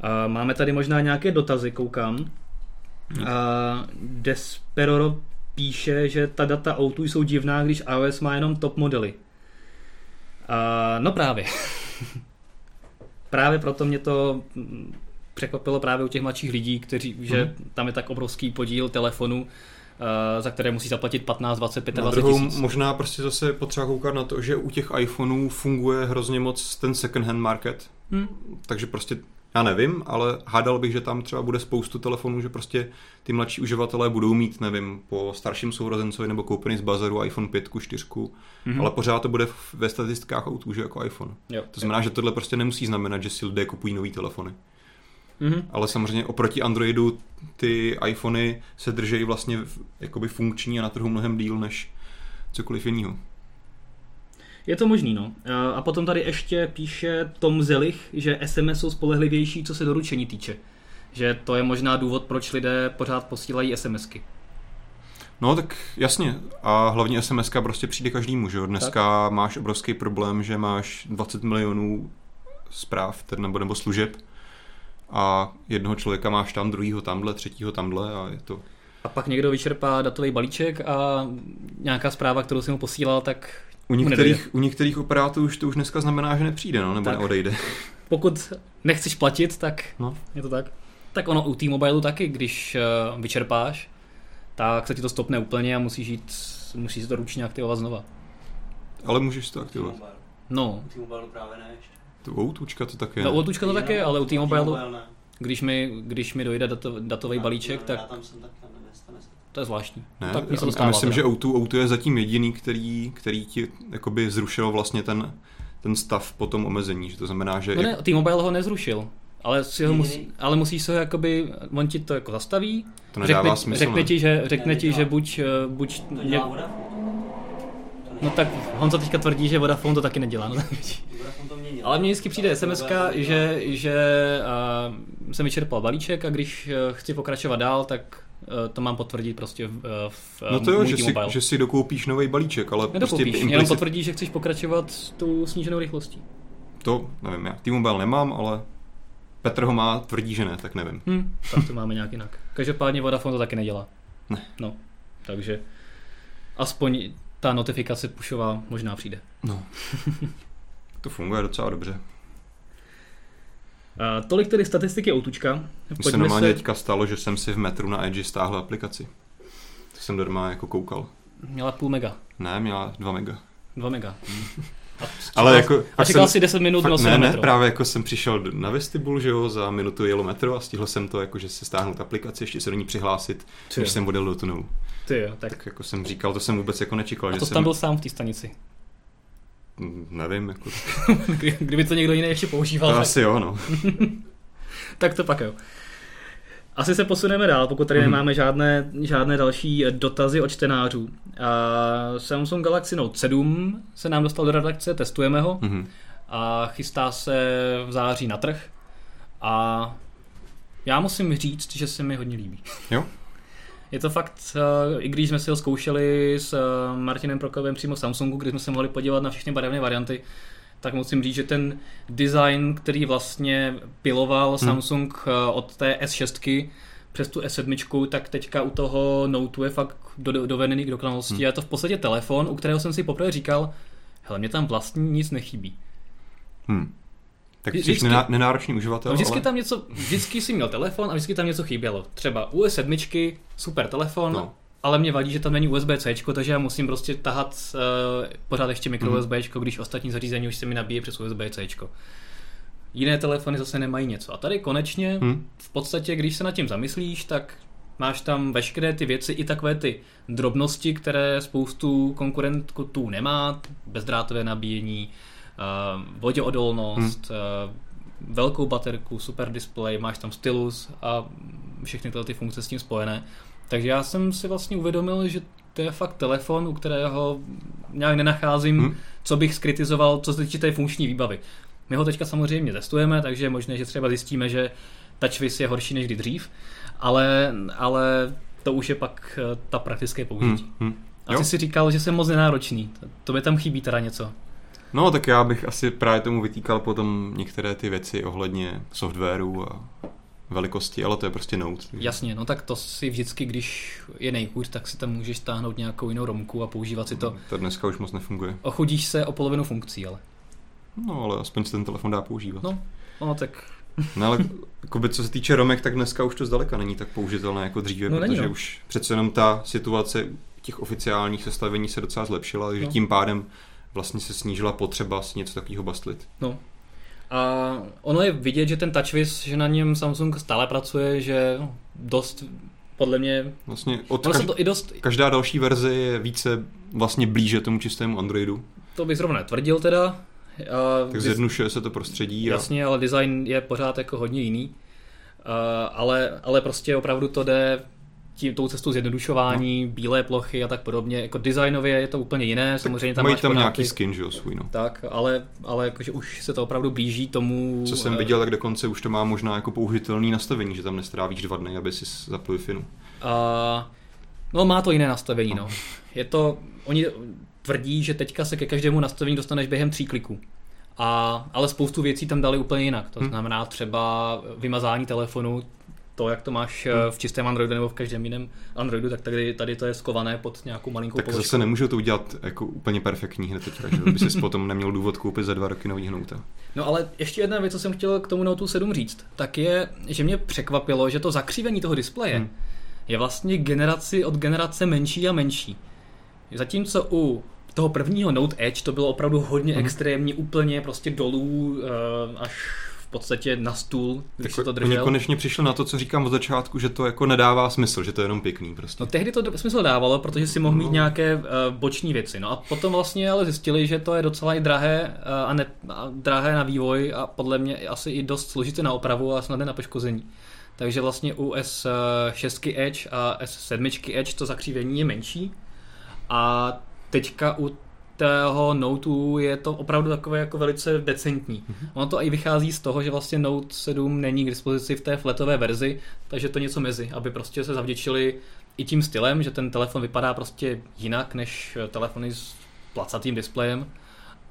A máme tady možná nějaké dotazy, koukám. Mm. A Desperoro píše, že ta data Outu jsou divná, když iOS má jenom top modely. A no právě. právě proto mě to překvapilo právě u těch mladších lidí, kteří, že mm. tam je tak obrovský podíl telefonů za které musí zaplatit 15, 20, 25 na druhou, tisíc. Možná prostě zase potřeba koukat na to, že u těch iPhoneů funguje hrozně moc ten second hand market. Hmm. Takže prostě já nevím, ale hádal bych, že tam třeba bude spoustu telefonů, že prostě ty mladší uživatelé budou mít, nevím, po starším sourozencovi nebo koupený z bazaru iPhone 5, 4, mm-hmm. ale pořád to bude ve statistikách autů, že jako iPhone. Jo, to znamená, jo. že tohle prostě nemusí znamenat, že si lidé kupují nový telefony. Mm-hmm. Ale samozřejmě oproti Androidu ty iPhony se drží vlastně jakoby funkční a na trhu mnohem díl než cokoliv jiného. Je to možný, no. A potom tady ještě píše Tom Zelich, že SMS jsou spolehlivější, co se doručení týče. Že to je možná důvod, proč lidé pořád posílají SMSky. No tak jasně. A hlavně SMS prostě přijde každému, že jo. Dneska tak. máš obrovský problém, že máš 20 milionů zpráv nebo, nebo služeb a jednoho člověka máš tam, druhýho tamhle, třetího tamhle a je to... A pak někdo vyčerpá datový balíček a nějaká zpráva, kterou si mu posílal, tak u některých, u některých operátorů už to už dneska znamená, že nepřijde, no, nebo tak. neodejde. Pokud nechceš platit, tak no. je to tak. Tak ono u T-Mobile taky, když uh, vyčerpáš, tak se ti to stopne úplně a musíš jít, musíš to ručně aktivovat znova. Ale můžeš to aktivovat. No. U T-Mobile právě ne ještě. To Outučka to také. No, Outučka to také, ale u T-Mobile, když mi, když mi dojde dato, datový já, balíček, já, tak... Já tam jsem tak se. To je zvláštní. Ne, tak já, dostává, myslím, teda. že Outu, Outu je zatím jediný, který, který ti jakoby zrušil vlastně ten, ten stav po tom omezení, že to znamená, že... No ne, T-Mobile ho nezrušil. Ale, si ho musí, ale musíš se ho jakoby, on ti to jako zastaví, to nedává řekne, smysl, řekne ti, že, řekne ti, že buď, eh, buď to ně... No tak Honza teďka tvrdí, že Vodafone to taky nedělá. No, tak ale mně vždycky přijde SMS, že, že uh, jsem vyčerpal balíček a když uh, chci pokračovat dál, tak uh, to mám potvrdit prostě v, v No to jo, že si, že si dokoupíš nový balíček, ale prostě implicit... jenom potvrdí, že chceš pokračovat s tou sníženou rychlostí. To nevím, já T-Mobile nemám, ale Petr ho má, tvrdí, že ne, tak nevím. Hmm, tak to máme nějak jinak. Každopádně Vodafone to taky nedělá. Ne. No, takže aspoň ta notifikace pušová možná přijde. No. to funguje docela dobře. Uh, tolik tedy statistiky Outučka. Mně se normálně se... teďka stalo, že jsem si v metru na Edge stáhl aplikaci. To jsem doma jako koukal. Měla půl mega. Ne, měla dva mega. Dva mega. Ale jako, a čekal jsem, si 10 minut fakt, ne, ne, právě jako jsem přišel na vestibul, že jo, za minutu jelo metro a stihl jsem to, jako, že se stáhnout aplikaci, ještě se do ní přihlásit, Ty než jsem odjel do tunelu. Ty jo, tak. tak. jako jsem říkal, to jsem vůbec jako nečekal. A to že jsem tam byl sám v té stanici? Nevím, jako... Kdyby to někdo jiný ještě používal. To tak... asi jo, no. tak to pak jo. Asi se posuneme dál, pokud tady mm-hmm. nemáme žádné, žádné další dotazy od čtenářů. A Samsung Galaxy Note 7 se nám dostal do redakce, testujeme ho mm-hmm. a chystá se v září na trh. A já musím říct, že se mi hodně líbí. Jo? Je to fakt, i když jsme si ho zkoušeli s Martinem Prokovem přímo v Samsungu, kdy jsme se mohli podívat na všechny barevné varianty, tak musím říct, že ten design, který vlastně piloval hmm. Samsung hmm. od té S6 přes tu S7, tak teďka u toho Note je fakt do, dovedený k dokonalosti. Hmm. Je to v podstatě telefon, u kterého jsem si poprvé říkal, hele, mě tam vlastně nic nechybí. Hmm. Tak jsi nenáročný uživatel. Vždycky ale... tam něco, vždycky si měl telefon a vždycky tam něco chybělo. Třeba u S7, super telefon, no ale mě vadí, že tam není USB-C, takže já musím prostě tahat uh, pořád ještě mikro USB, mm. když ostatní zařízení už se mi nabíje přes USB-C. Jiné telefony zase nemají něco. A tady konečně, mm. v podstatě, když se nad tím zamyslíš, tak máš tam veškeré ty věci, i takové ty drobnosti, které spoustu konkurentů nemá, bezdrátové nabíjení, voděodolnost, mm. uh, velkou baterku, super display, máš tam stylus a všechny tyhle ty funkce s tím spojené. Takže já jsem si vlastně uvědomil, že to je fakt telefon, u kterého nějak nenacházím, hmm. co bych skritizoval, co se týče té funkční výbavy. My ho teďka samozřejmě testujeme, takže je možné, že třeba zjistíme, že TouchWiz je horší než kdy dřív, ale, ale to už je pak eh, ta praktické použití. Hmm. Hmm. A ty si říkal, že jsem moc nenáročný. To by tam chybí teda něco. No, tak já bych asi právě tomu vytýkal potom některé ty věci ohledně softwaru a velikosti, ale to je prostě Note. Takže. Jasně, no tak to si vždycky, když je nejhůř, tak si tam můžeš stáhnout nějakou jinou romku a používat si to. To dneska už moc nefunguje. Ochudíš se o polovinu funkcí, ale. No, ale aspoň si ten telefon dá používat. No, no tak No ale jakoby, co se týče Romek, tak dneska už to zdaleka není tak použitelné jako dříve, No, není, protože no. už přece jenom ta situace těch oficiálních sestavení se docela zlepšila, takže No. tím pádem vlastně se snížila potřeba si něco takového bastlit. No. A ono je vidět, že ten TouchWiz, že na něm Samsung stále pracuje, že no, dost, podle mě, Vlastně od ono se to i dost, každá další verze je více vlastně blíže tomu čistému Androidu, to bych zrovna netvrdil teda. A tak zjednušuje se to prostředí a Jasně, ale design je pořád jako hodně jiný. Uh, ale, ale prostě opravdu to jde tím, tou cestou zjednodušování, no. bílé plochy a tak podobně. Jako designově je to úplně jiné, samozřejmě tam mají máš tam pořád nějaký skin, že jo, svůj, no. Tak, ale, ale jakože už se to opravdu blíží tomu... Co jsem eh, viděl, tak dokonce už to má možná jako použitelný nastavení, že tam nestrávíš dva dny, aby si zapl wi no. A, no má to jiné nastavení, no. Je to, oni tvrdí, že teďka se ke každému nastavení dostaneš během tří kliků. A, ale spoustu věcí tam dali úplně jinak. To Hm. znamená třeba vymazání telefonu, to, jak to máš Hm. eh, v čistém Androidu nebo v každém jiném Androidu, tak tady, tady to je skované pod nějakou malinkou Tak položkou. zase nemůžou to udělat jako úplně perfektní hned teďka, že by si potom neměl důvod koupit za dva roky nový hnouta. No ale ještě jedna věc, co jsem chtěl k tomu Note 7 říct, tak je, že mě překvapilo, že to zakřivení toho displeje Hmm. je vlastně generaci od generace menší a menší. Zatímco u toho prvního Note Edge to bylo opravdu hodně Mhm. extrémní, úplně prostě dolů eh, až podstatě na stůl, když se to Tak oni držel. konečně přišli na to, co říkám od začátku, že to jako nedává smysl, že to je jenom pěkný prostě. No tehdy to smysl dávalo, protože si mohl mít No. nějaké uh, boční věci. No a potom vlastně ale zjistili, že to je docela i drahé, uh, a, ne, a drahé na vývoj a podle mě asi i dost složité na opravu a snadné na poškození. Takže vlastně u S6 Edge a S7 Edge to zakřivení je menší a teďka u tého Note je to opravdu takové jako velice decentní. Ono to i vychází z toho, že vlastně Note 7 není k dispozici v té flatové verzi, takže to něco mezi, aby prostě se zavděčili i tím stylem, že ten telefon vypadá prostě jinak než telefony s placatým displejem,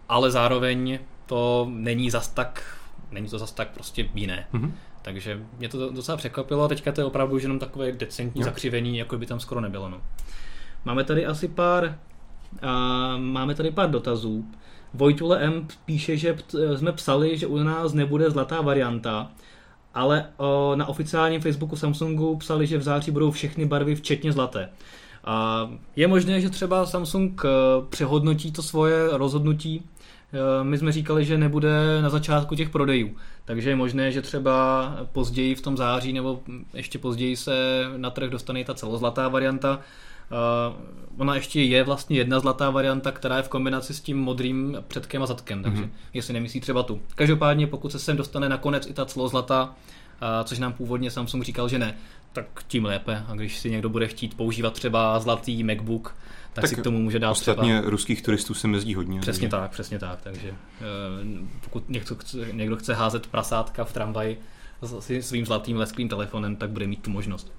ale zároveň to není zas tak, není to zas tak prostě jiné. Mhm. Takže mě to docela překvapilo a teďka to je opravdu už jenom takové decentní Jo. zakřivení, jako by tam skoro nebylo. No. Máme tady asi pár a máme tady pár dotazů. Vojtule M píše, že jsme psali, že u nás nebude zlatá varianta, ale na oficiálním Facebooku Samsungu psali, že v září budou všechny barvy, včetně zlaté. A je možné, že třeba Samsung eh, přehodnotí to svoje rozhodnutí. Eh, My jsme říkali, že nebude na začátku těch prodejů, takže je možné, že třeba později v tom září nebo ještě později se na trh dostane ta celozlatá varianta. Uh, ona ještě je vlastně jedna zlatá varianta, která je v kombinaci s tím modrým předkem a zadkem, takže Mhm. jestli nemyslí třeba tu. Každopádně, pokud se sem dostane nakonec i ta celozlatá, uh, což nám původně Samsung říkal, že ne, tak tím lépe. A když si někdo bude chtít používat třeba zlatý MacBook, tak, Tak si k tomu může dát Ostatně třeba... ruských turistů se jezdí hodně. Přesně takže- tak, přesně tak. Takže eh, pokud někdo chce, někdo chce házet prasátka v tramvaji s svým zlatým lesklým telefonem, tak bude mít tu možnost.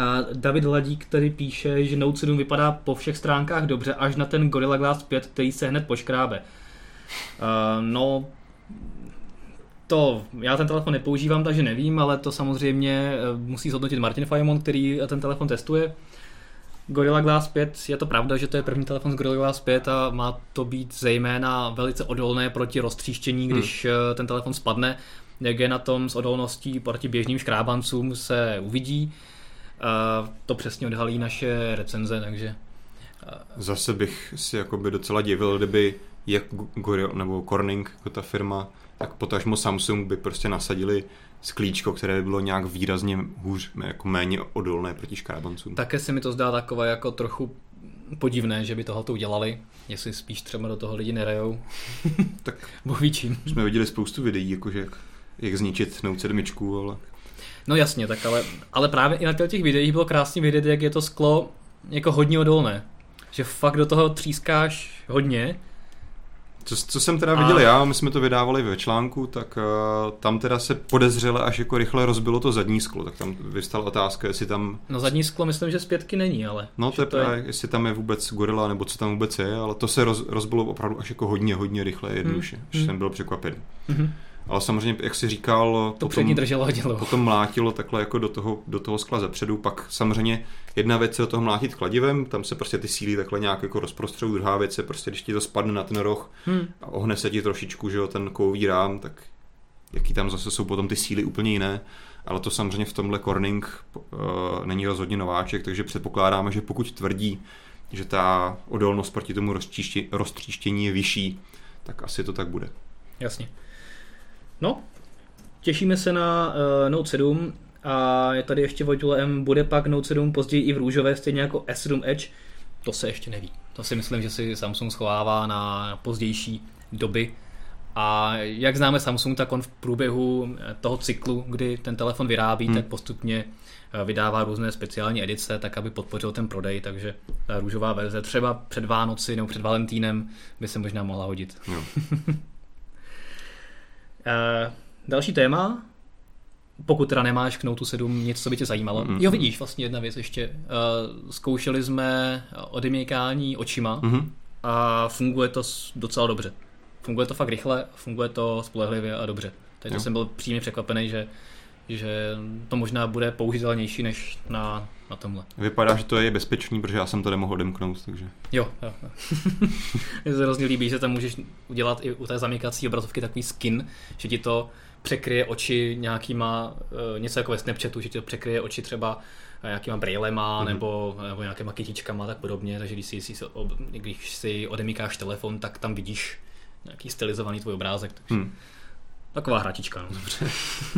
A David Ladík který píše, že Note 7 vypadá po všech stránkách dobře, až na ten Gorilla Glass 5, který se hned poškrábe. Uh, no, to, já ten telefon nepoužívám, takže nevím, ale to samozřejmě eh, musí zhodnotit Martin Fajmon, který ten telefon testuje. Gorilla Glass 5, je to pravda, že to je první telefon z Gorilla Glass 5 a má to být zejména velice odolné proti roztříštění, když hmm. ten telefon spadne. Jak je na tom s odolností proti běžným škrábancům se uvidí. To přesně odhalí naše recenze, takže Zase bych si jakoby docela divil, kdyby jak Gorilla nebo Corning, jako ta firma, tak potažmo Samsung by prostě nasadili sklíčko, které by bylo nějak výrazně hůř, jako méně odolné proti škrábancům. také se mi to zdá takové jako trochu podivné, že by tohle udělali, jestli spíš třeba do toho lidi nerejou. Tak Bůh ví čím. jsme viděli spoustu videí, jakože jak, jak zničit Note 7, ale No jasně, tak ale, ale právě i na těch videích bylo krásně vidět, jak je to sklo jako hodně odolné. Že fakt do toho třískáš hodně. Co, co jsem teda A- viděl já, my jsme to vydávali ve článku, tak uh, tam teda se podezřele až jako rychle rozbilo to zadní sklo, tak tam vystala otázka, jestli tam, No zadní sklo myslím, že z pětky není, ale. no to je právě, jestli tam je vůbec gorila, nebo co tam vůbec je, ale to se roz, rozbilo opravdu až jako hodně, hodně rychle, jednoduše, Hmm, že hmm. jsem byl překvapený. Mhm. Ale samozřejmě, jak jsi říkal, To přední drželo hodně dlouho. potom mlátilo takhle jako do toho, do toho skla zepředu, pak samozřejmě jedna věc je do toho mlátit kladivem, tam se prostě ty síly takhle nějak jako rozprostřou, druhá věc je prostě, když ti to spadne na ten roh Hmm. a ohne se ti trošičku, že jo, ten kovový rám, tak jaký tam zase jsou potom ty síly úplně jiné, ale to samozřejmě v tomhle Corning uh, není rozhodně nováček, takže předpokládáme, že pokud tvrdí, že ta odolnost proti tomu roztříštění je vyšší, tak asi to tak bude. Jasně. No, těšíme se na uh, Note 7 a je tady ještě Vojtule M, bude pak Note 7 později i v růžové, stejně jako S7 Edge, to se ještě neví. To si myslím, že si Samsung schovává na pozdější doby. A jak známe Samsung, tak on v průběhu toho cyklu, kdy ten telefon vyrábí, hmm. tak postupně eh, vydává různé speciální edice, tak aby podpořil ten prodej, takže ta růžová verze třeba před Vánoci nebo před Valentínem by se možná mohla hodit. No. Další téma, pokud teda nemáš k Note 7 nic, co by tě zajímalo. Mm-hmm. Jo, vidíš, vlastně jedna věc ještě. Uh, zkoušeli jsme odemykání očima mm-hmm. a funguje to docela dobře. Funguje to fakt rychle, funguje to spolehlivě a dobře. Takže jsem byl přímě překvapený, že, že to možná bude použitelnější než na, na tomhle. Vypadá, že to je bezpečný, protože já jsem to nemohl odemknout, takže... Jo, jo. jo. Mně se hrozně líbí, že tam můžeš udělat i u té zamykací obrazovky takový skin, že ti to překryje oči nějakýma, uh, něco jako ve Snapchatu, že ti to překryje oči třeba eh, nějakýma brailema mm-hmm. nebo, nebo nějakýma kytičkama a tak podobně, takže když si, si, když si odemíkáš telefon, tak tam vidíš nějaký stylizovaný tvůj obrázek. Takže mm. Taková hratička. No. Dobře.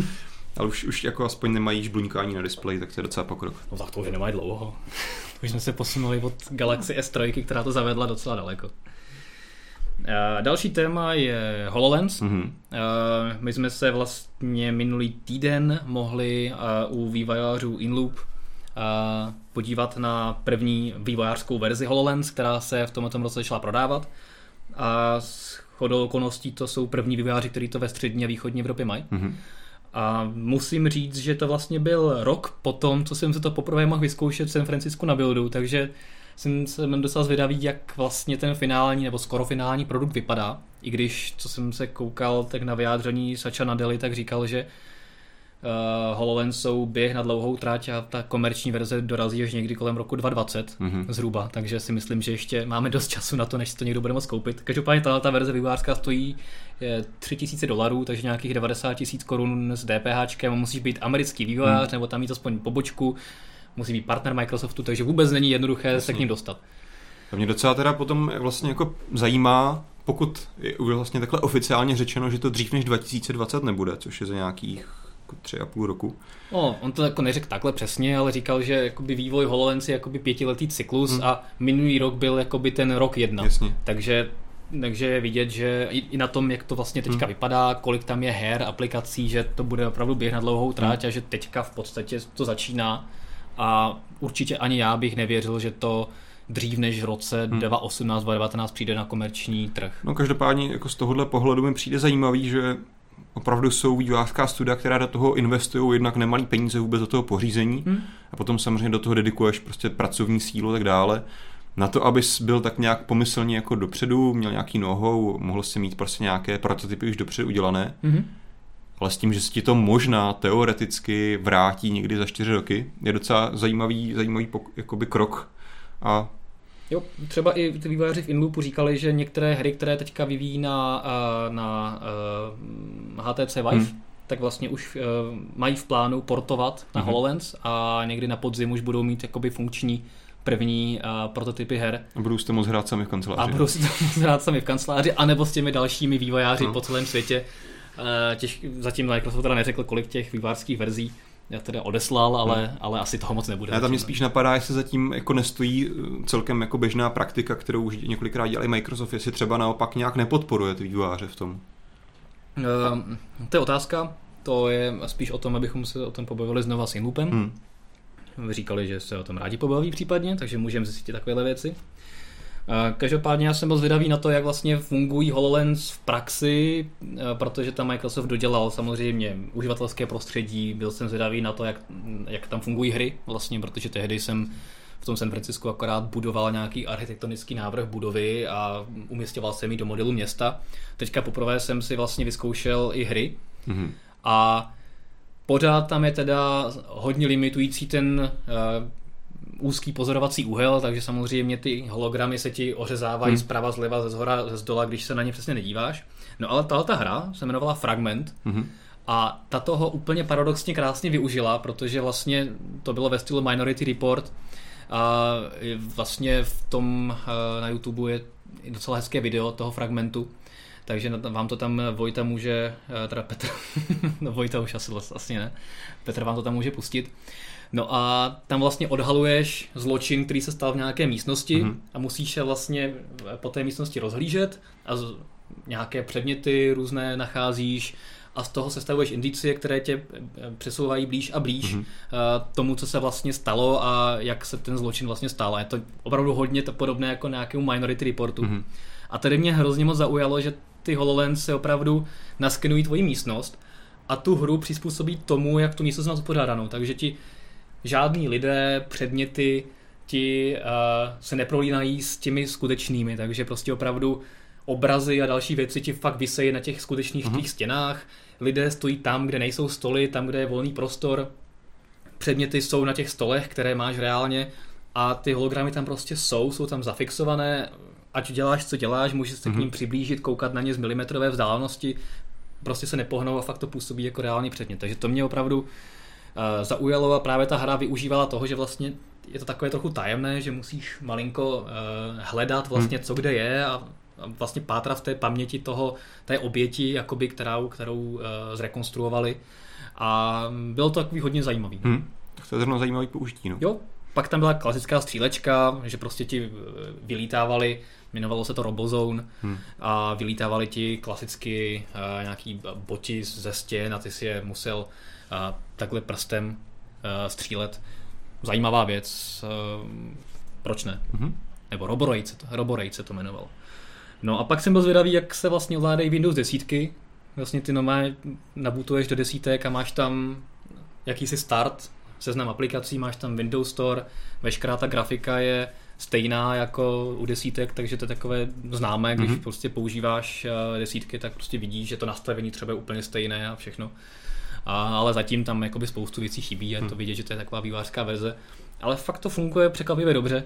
Ale už, už jako aspoň nemají žbluňkání na displeji, tak to je docela pokrok. No tak to už nemají dlouho. už jsme se posunuli od Galaxy S3, která to zavedla docela daleko. Uh, další téma je HoloLens. Mm-hmm. My jsme se vlastně minulý týden mohli uh, u vývojářů InLoop podívat na první vývojářskou verzi HoloLens, která se v tomto roce začala prodávat. A s chodou okolností to jsou první vývojáři, kteří to ve střední a východní Evropě mají. Mm-hmm. A musím říct, že to vlastně byl rok po tom, co jsem se to poprvé mohl vyzkoušet v San Francisku na buildu, takže jsem, jsem docela zvědavý, jak vlastně ten finální nebo skoro finální produkt vypadá. I když, co jsem se koukal, tak na vyjádření Sacha Nadeli, tak říkal, že uh, HoloLens jsou běh na dlouhou tráť a ta komerční verze dorazí až někdy kolem roku 2020 mm-hmm. zhruba, takže si myslím, že ještě máme dost času na to, než si to někdo bude moct koupit. Každopádně ta, ta verze vývářská stojí 3000 dolarů, takže nějakých 90 tisíc korun s DPH, musí být americký vývojář mm. nebo tam mít aspoň pobočku, musí být partner Microsoftu, takže vůbec není jednoduché Jasně. se k ním dostat. To mě docela teda potom vlastně jako zajímá, pokud je vlastně takhle oficiálně řečeno, že to dřív než 2020 nebude, což je za nějakých jako tři a půl roku. No, on to jako neřekl takhle přesně, ale říkal, že jakoby vývoj HoloLens je jakoby pětiletý cyklus hmm. a minulý rok byl jakoby ten rok jedna. Jasně. Takže takže je vidět, že i na tom, jak to vlastně teďka hmm. vypadá, kolik tam je her, aplikací, že to bude opravdu běh na dlouhou tráť hmm. a že teďka v podstatě to začíná a určitě ani já bych nevěřil, že to dřív než v roce hmm. 2018, 2019 přijde na komerční trh. No každopádně jako z tohohle pohledu mi přijde zajímavý, že opravdu jsou vývojářská studia, která do toho investují jednak nemalý peníze vůbec do toho pořízení hmm. a potom samozřejmě do toho dedikuješ prostě pracovní sílu a tak dále. Na to, abys byl tak nějak pomyslně jako dopředu, měl nějaký nohou, mohl si mít prostě nějaké prototypy už dopředu udělané, hmm ale s tím, že se ti to možná teoreticky vrátí někdy za čtyři roky, je docela zajímavý, zajímavý jakoby krok a Jo, třeba i ty vývojáři v Inloopu říkali, že některé hry, které teďka vyvíjí na, eh, na uh, eh, HTC Vive, hmm. tak vlastně už uh, mají v plánu portovat na hmm. HoloLens a někdy na podzim už budou mít jakoby funkční první uh, prototypy her. A budou si moc hrát sami v kanceláři. A budou si to moc hrát sami v kanceláři, anebo s těmi dalšími vývojáři hmm. po celém světě. Uh, těž, zatím Microsoft teda neřekl, kolik těch vývářských verzí já teda odeslal, ale, hmm. ale asi toho moc nebude. Já tam mě spíš napadá, jestli zatím jako nestojí eh, celkem jako běžná praktika, kterou už několikrát dělali Microsoft, jestli třeba naopak nějak nepodporuje ty vývojáře v tom. Uh, to je otázka. To je spíš o tom, abychom se o tom pobavili znova s Inloopem. Hmm. Říkali, že se o tom rádi pobaví případně, takže můžeme zjistit takovéhle věci. Každopádně já jsem byl zvědavý na to, jak vlastně fungují HoloLens v praxi, protože tam Microsoft dodělal samozřejmě uživatelské prostředí, byl jsem zvědavý na to, jak, jak tam fungují hry vlastně, protože tehdy jsem v tom San Francisku akorát budoval nějaký architektonický návrh budovy a umístěval jsem ji do modelu města. Teďka poprvé jsem si vlastně vyzkoušel i hry mm-hmm. a pořád tam je teda hodně limitující ten úzký pozorovací úhel, takže samozřejmě ty hologramy se ti ořezávají hmm. zprava, zleva, ze zhora, ze zdola, když se na ně přesně nedíváš. No ale tahle ta hra se jmenovala Fragment hmm. a ta toho úplně paradoxně krásně využila, protože vlastně to bylo ve stylu Minority Report a vlastně v tom eh, na YouTube je docela hezké video toho fragmentu, takže vám to tam Vojta může, eh, teda Petr, no Vojta už asi vlastně ne, Petr vám to tam může pustit. No a tam vlastně odhaluješ zločin, který se stal v nějaké místnosti mm-hmm. a musíš se vlastně po té místnosti rozhlížet a z, nějaké předměty různé nacházíš a z toho sestavuješ indicie, které tě eh, přesouvají blíž a blíž mm-hmm. tomu, co se vlastně stalo a jak se ten zločin vlastně stal. A je to opravdu hodně to podobné jako nějakému Minority Reportu. Mm-hmm. A tady mě hrozně moc zaujalo, že ty HoloLens se opravdu naskenují tvoji místnost a tu hru přizpůsobí tomu, jak tu místnost má uspořádanou. Takže ti žádní lidé, předměty ti uh, se neprolínají s těmi skutečnými, takže prostě opravdu obrazy a další věci ti fakt vysejí na těch skutečných uh-huh. těch stěnách. Lidé stojí tam, kde nejsou stoly, tam, kde je volný prostor. Předměty jsou na těch stolech, které máš reálně a ty hologramy tam prostě jsou, jsou tam zafixované. Ať děláš, co děláš, můžeš se uh-huh. k mhm. ním přiblížit, koukat na ně z milimetrové vzdálenosti, prostě se nepohnou a fakt to působí jako reálný předmět. Takže to mě opravdu uh, zaujalo a právě ta hra využívala toho, že vlastně je to takové trochu tajemné, že musíš malinko uh, hledat vlastně, hmm. co kde je a vlastně pátra v té paměti toho, té oběti, jakoby, kterou, kterou uh, zrekonstruovali. A bylo to takový hodně zajímavý. Hmm. To je zrovna zajímavý použití. No. Jo, pak tam byla klasická střílečka, že prostě ti eh, vylítávali, jmenovalo se to Robozone hmm. a vylítávali ti klasicky uh, nějaký boti ze stěn a ty si je musel uh, takhle prstem uh, střílet. Zajímavá věc, uh, proč ne? Hmm. Nebo Roborate se to, Roborate se to jmenovalo. No a pak jsem byl zvědavý, jak se vlastně ovládají Windows desítky. Vlastně ty normálně nabutuješ do desítek a máš tam jakýsi start, seznam aplikací, máš tam Windows Store, veškerá ta grafika je stejná jako u desítek, takže to je takové známé, když mm-hmm. prostě používáš eh, desítky, tak prostě vidíš, že to nastavení třeba je úplně stejné a všechno. A, ale zatím tam jakoby spoustu věcí chybí a je to mhm. vidět, že to je taková vývářská verze. Ale fakt to funguje překvapivě dobře.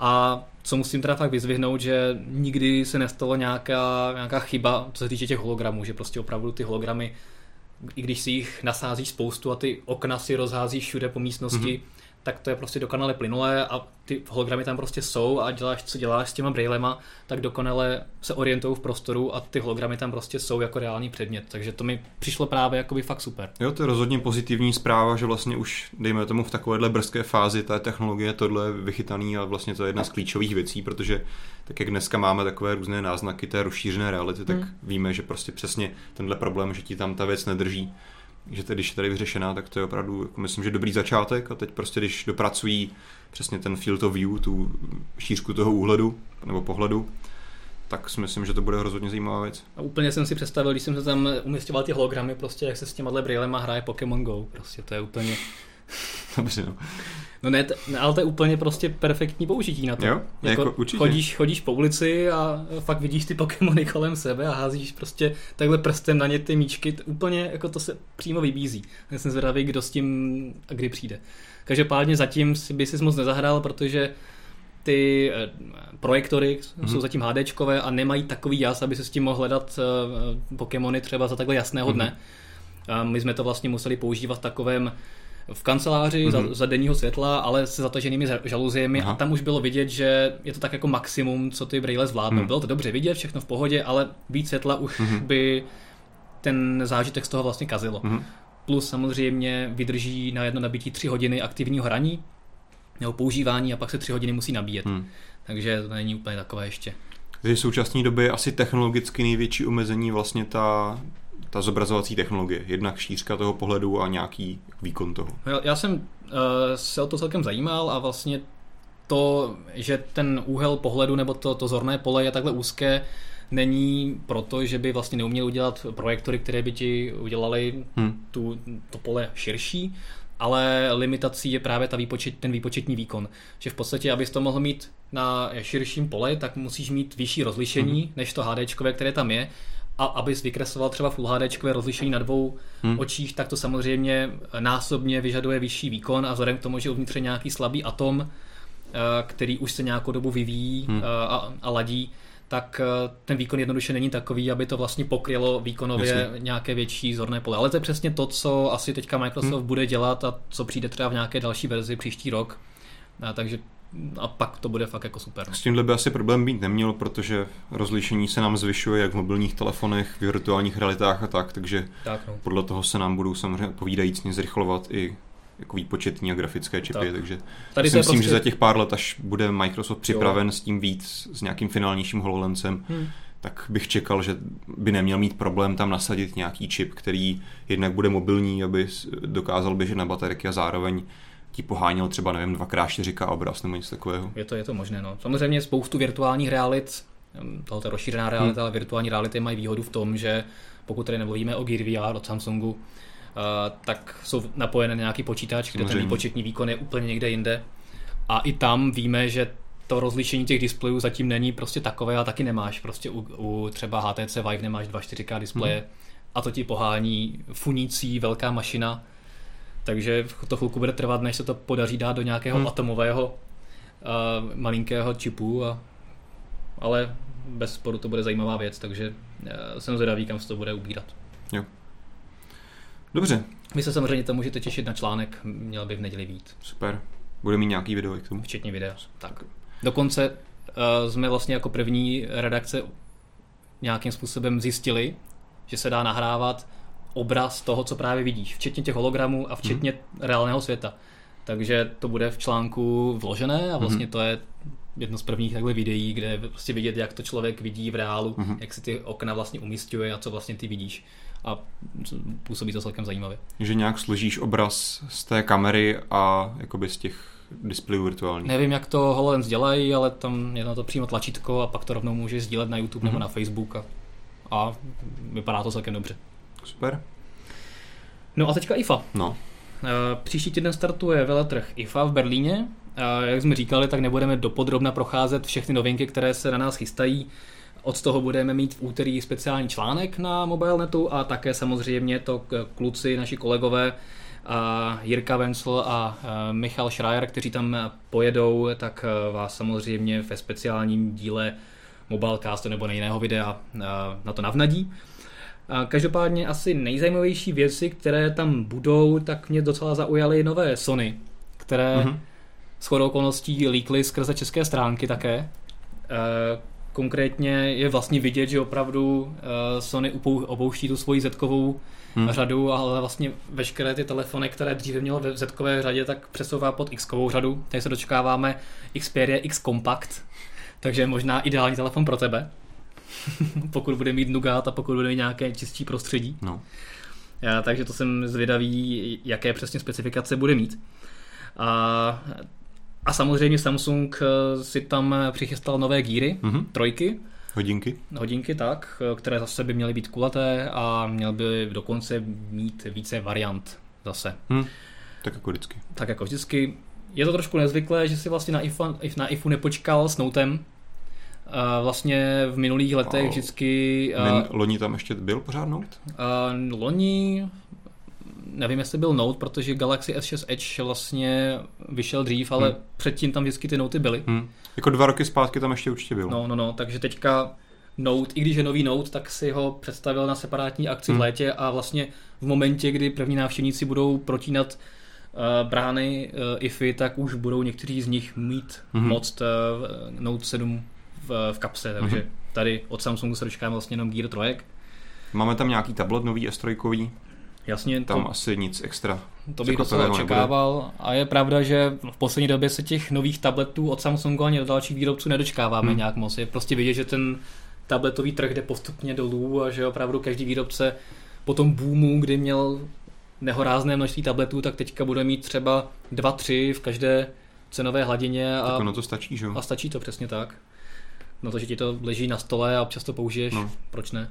A co musím teda fakt vyzvihnout, že nikdy se nestalo nějaká, nějaká chyba, co se týče těch hologramů, že prostě opravdu ty hologramy, i když si jich nasázíš spoustu a ty okna si rozházíš všude po místnosti, mm-hmm tak to je prostě dokonale plynulé a ty hologramy tam prostě jsou a děláš, co děláš s těma brailema, tak dokonale se orientují v prostoru a ty hologramy tam prostě jsou jako reálný předmět. Takže to mi přišlo právě jakoby fakt super. Jo, to je rozhodně pozitivní zpráva, že vlastně už, dejme tomu, v takovéhle brzké fázi té technologie tohle je vychytaný a vlastně to je jedna z klíčových věcí, protože tak jak dneska máme takové různé náznaky té rozšířené reality, tak hmm. víme, že prostě přesně tenhle problém, že ti tam ta věc nedrží, že tedy, když je tady vyřešená, tak to je opravdu, jako myslím, že dobrý začátek a teď prostě, když dopracují přesně ten field of view, tu šířku toho úhledu nebo pohledu, tak si myslím, že to bude hrozně zajímavá věc. A úplně jsem si představil, když jsem se tam umistěval ty hologramy, prostě jak se s těma brýlema hraje Pokémon Go, prostě to je úplně... Dobře, no. No ne, ale to je úplně prostě perfektní použití na to. Jo, jako, jako určitě. Chodíš, chodíš po ulici a fakt vidíš ty Pokémony kolem sebe a házíš prostě takhle prstem na ně ty míčky. Úplně jako to se přímo vybízí. Já jsem zvědavý, kdo s tím a kdy přijde. Každopádně zatím si by si moc nezahrál, protože ty eh, projektory mm-hmm. jsou zatím HDčkové a nemají takový jas, aby se s tím mohl hledat uh, Pokémony třeba za takhle jasného mm-hmm. dne. A my jsme to vlastně museli používat v takovém v kanceláři mm-hmm. za, mhm. za denního světla, ale se zataženými žaluziemi Aha. a tam už bylo vidět, že je to tak jako maximum, co ty brýle zvládnou. Mm. Bylo to dobře vidět, všechno v pohodě, ale víc světla už mm-hmm. by ten zážitek z toho vlastně kazilo. Mm-hmm. Plus samozřejmě vydrží na jedno nabití 3 hodiny aktivního hraní nebo používání a pak se 3 hodiny musí nabíjet. Mm. Takže to není úplně takové ještě. Takže v současné době asi technologicky největší omezení vlastně ta ta zobrazovací technologie, jednak šířka toho pohledu a nějaký výkon toho. Já, jsem uh, se o to celkem zajímal a vlastně to, že ten úhel pohledu nebo to, to zorné pole je takhle úzké, není proto, že by vlastně neuměl udělat projektory, které by ti udělali hmm. tu, to pole širší, ale limitací je právě ta výpočet, ten výpočetní výkon. Že v podstatě, abys to mohl mít na širším pole, tak musíš mít vyšší rozlišení hmm. než to HD, které tam je a abys vykresloval třeba Full HD rozlišení na dvou hmm. očích, tak to samozřejmě násobně vyžaduje vyšší výkon a vzhledem k tomu, že uvnitř je nějaký slabý atom, který už se nějakou dobu vyvíjí hmm. a, a ladí, tak ten výkon jednoduše není takový, aby to vlastně pokrylo výkonově Jasně. nějaké větší zorné pole. Ale to je přesně to, co asi teďka Microsoft hmm. bude dělat a co přijde třeba v nějaké další verzi příští rok. A takže a pak to bude fakt jako super. S tímhle by asi problém být neměl, protože rozlišení se nám zvyšuje jak v mobilních telefonech, v virtuálních realitách a tak, takže tak, no. podle toho se nám budou samozřejmě odpovídajícně zrychlovat i jako výpočetní a grafické čipy, tak. takže Tady si myslím, prostě... že za těch pár let, až bude Microsoft připraven jo. s tím víc, s nějakým finálnějším HoloLensem, hmm. tak bych čekal, že by neměl mít problém tam nasadit nějaký čip, který jednak bude mobilní, aby dokázal běžet na baterky a zároveň ti poháněl třeba, nevím, 2x4K obraz nebo něco takového. Je to, je to možné, no. Samozřejmě spoustu virtuálních realit, tohle rozšířená realita, hmm. ale virtuální reality mají výhodu v tom, že pokud tady nemluvíme o Gear VR od Samsungu, uh, tak jsou napojené na nějaký počítač, kde ten výpočetní výkon je úplně někde jinde. A i tam víme, že to rozlišení těch displejů zatím není prostě takové a taky nemáš. Prostě u, u třeba HTC Vive nemáš 2.4K displeje hmm. a to ti pohání funící velká mašina, takže to chvilku bude trvat, než se to podaří dát do nějakého hmm. atomového uh, malinkého čipu, a, ale bez sporu to bude zajímavá věc, takže uh, jsem zvědavý, kam se to bude ubírat. Jo. Dobře. Vy se samozřejmě to můžete těšit na článek, měl by v neděli být. Super. Bude mít nějaký video k tomu? Včetně videa. Tak. Dokonce uh, jsme vlastně jako první redakce nějakým způsobem zjistili, že se dá nahrávat obraz toho, co právě vidíš, včetně těch hologramů a včetně mm. reálného světa. Takže to bude v článku vložené a vlastně mm. to je jedno z prvních takhle videí, kde je prostě vidět, jak to člověk vidí v reálu, mm. jak si ty okna vlastně umistuje a co vlastně ty vidíš. A působí to celkem zajímavě. Že nějak složíš obraz z té kamery a jakoby z těch displejů virtuálních. Nevím, jak to HoloLens dělají, ale tam je na to přímo tlačítko a pak to rovnou můžeš sdílet na YouTube mm. nebo na Facebook a, a vypadá to celkem dobře. Super. No a teďka IFA. No. Eh, příští týden startuje veletrh IFA v Berlíně. Jak jsme říkali, tak nebudeme dopodrobna procházet všechny novinky, které se na nás chystají. Od toho budeme mít v úterý speciální článek na MobileNetu a také samozřejmě to kluci, naši kolegové, a Jirka Vencel a Michal Schreier, kteří tam pojedou, tak eh, vás samozřejmě ve speciálním díle Mobilecastu nebo na jiného videa na to navnadí. Každopádně asi nejzajímavější věci, které tam budou, tak mě docela zaujaly nové Sony, které mm-hmm. s chodou okolností líkly skrze české stránky také. E, konkrétně je vlastně vidět, že opravdu e, Sony opouští tu svoji zetkovou hmm. řadu, ale vlastně veškeré ty telefony, které dříve mělo ve zetkové řadě, tak přesouvá pod x řadu. Tady se dočkáváme Xperia X Compact, takže možná ideální telefon pro tebe. pokud bude mít Nougat a pokud bude mít nějaké čistší prostředí. No. Já, takže to jsem zvědavý, jaké přesně specifikace bude mít. A, a samozřejmě Samsung eh, si tam přichystal nové gíry, mm-hmm. trojky. Hodinky. Hodinky, tak, které zase by měly být kulaté a měl by dokonce mít více variant zase. Hmm. Tak jako vždycky. Tak jako vždycky. Je to trošku nezvyklé, že si vlastně na IFU, na IFU nepočkal s Notem, vlastně v minulých letech vždycky... Min, loni tam ještě byl pořád Note? Uh, loni nevím, jestli byl Note, protože Galaxy S6 Edge vlastně vyšel dřív, ale hmm. předtím tam vždycky ty Noty byly. Hmm. Jako dva roky zpátky tam ještě určitě byl. No, no, no, takže teďka Note, i když je nový Note, tak si ho představil na separátní akci hmm. v létě a vlastně v momentě, kdy první návštěvníci budou protínat uh, brány uh, IFI, tak už budou někteří z nich mít hmm. moc uh, Note 7 v, v kapse, takže mm-hmm. tady od Samsungu se dočkáme vlastně jenom Gear 3. Máme tam nějaký tablet nový S3. Jasně. Tam to, asi nic extra. To bych docela očekával nebude. a je pravda, že v poslední době se těch nových tabletů od Samsungu ani od dalších výrobců nedočkáváme hmm. nějak moc. Je prostě vidět, že ten tabletový trh jde postupně dolů a že opravdu každý výrobce po tom boomu, kdy měl nehorázné množství tabletů, tak teďka bude mít třeba dva, tři v každé cenové hladině. A, tak ono to stačí, že A stačí to přesně tak na to, že ti to leží na stole a občas to použiješ, no. proč ne?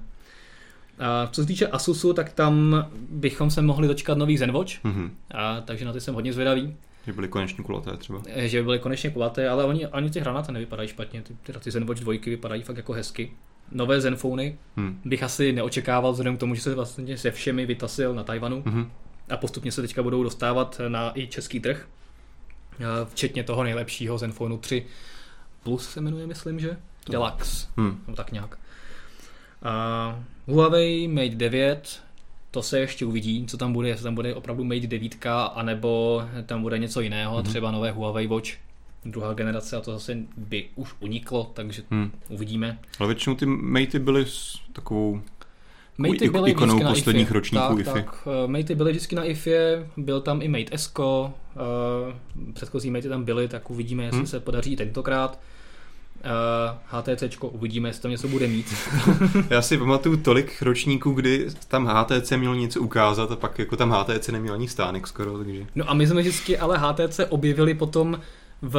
A co se týče Asusu, tak tam bychom se mohli dočkat nový Zenwatch, mm-hmm. a, takže na ty jsem hodně zvědavý. Že byly konečně kulaté třeba. Eh, že byly konečně kulaté, ale oni, ani ty hranaty nevypadají špatně, ty, ty, ty Zenwatch dvojky vypadají fakt jako hezky. Nové Zenfony hmm. bych asi neočekával vzhledem k tomu, že se vlastně se všemi vytasil na Tajvanu mm-hmm. a postupně se teďka budou dostávat na i český trh. včetně toho nejlepšího Zenfonu 3 Plus se jmenuje, myslím, že? Deluxe, hmm. no tak nějak. A Huawei Mate 9, to se ještě uvidí, co tam bude, jestli tam bude opravdu Mate 9, anebo tam bude něco jiného, hmm. třeba nové Huawei Watch druhá generace a to zase by už uniklo, takže hmm. uvidíme. Ale většinou ty Matey byly s takovou Matey byly ikonou posledních IFI. ročníků tak, IFI. Tak, uh, Matey byly vždycky na IFI, byl tam i Mate Esko, uh, předchozí Matey tam byly, tak uvidíme, jestli hmm. se podaří tentokrát. Uh, HTC uvidíme, jestli tam něco bude mít. Já si pamatuju tolik ročníků, kdy tam HTC měl něco ukázat a pak jako tam HTC neměl ani stánek skoro, takže... No a my jsme vždycky ale HTC objevili potom v,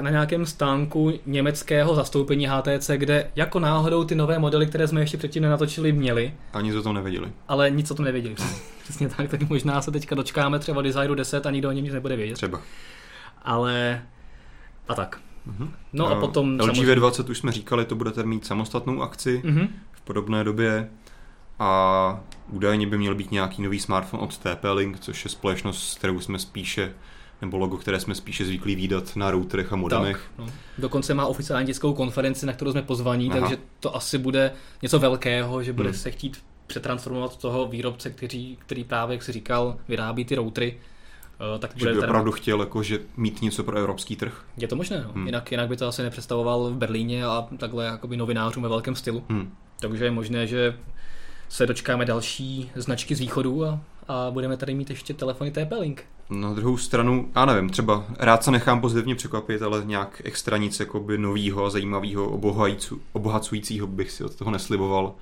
na nějakém stánku německého zastoupení HTC, kde jako náhodou ty nové modely, které jsme ještě předtím nenatočili, měli. A nic o tom nevěděli. Ale nic o tom nevěděli. Přesně tak, tak možná se teďka dočkáme třeba Designu 10 a nikdo o něm nic nebude vědět. Třeba. Ale a tak. Uh-huh. No a, a potom... LG samozřejmě... V20 už jsme říkali, to budete mít samostatnou akci uh-huh. v podobné době a údajně by měl být nějaký nový smartphone od TP-Link, což je společnost, s kterou jsme spíše nebo logo, které jsme spíše zvyklí výdat na routerech a modemech. Tak, no. Dokonce má oficiální dětskou konferenci, na kterou jsme pozvaní, Aha. takže to asi bude něco velkého, že bude hmm. se chtít přetransformovat toho výrobce, který, který právě, jak si říkal, vyrábí ty routery. Uh, tak že bude by opravdu tady... chtěl jako, že mít něco pro evropský trh? Je to možné, no. hmm. jinak, jinak by to asi nepředstavoval v Berlíně a takhle jakoby novinářům ve velkém stylu. Hmm. Takže je možné, že se dočkáme další značky z východu a, a budeme tady mít ještě telefony TP-Link. Na druhou stranu, já nevím, třeba rád se nechám pozitivně překvapit, ale nějak extra nic jakoby novýho a zajímavého, obohacujícího bych si od toho nesliboval.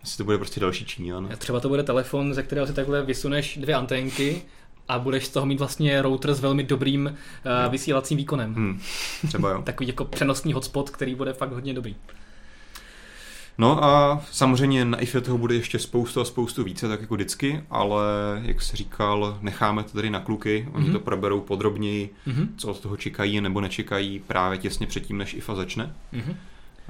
Jestli to bude prostě další Číňan. Třeba to bude telefon, ze kterého si takhle vysuneš dvě anténky a budeš z toho mít vlastně router s velmi dobrým uh, vysílacím výkonem. Hmm, třeba jo. Takový jako přenosný hotspot, který bude fakt hodně dobrý. No a samozřejmě na IFE toho bude ještě spoustu a spoustu více, tak jako vždycky, ale jak se říkal, necháme to tady na kluky, oni mm-hmm. to proberou podrobněji, mm-hmm. co od toho čekají nebo nečekají právě těsně předtím, než IFA začne. Mm-hmm.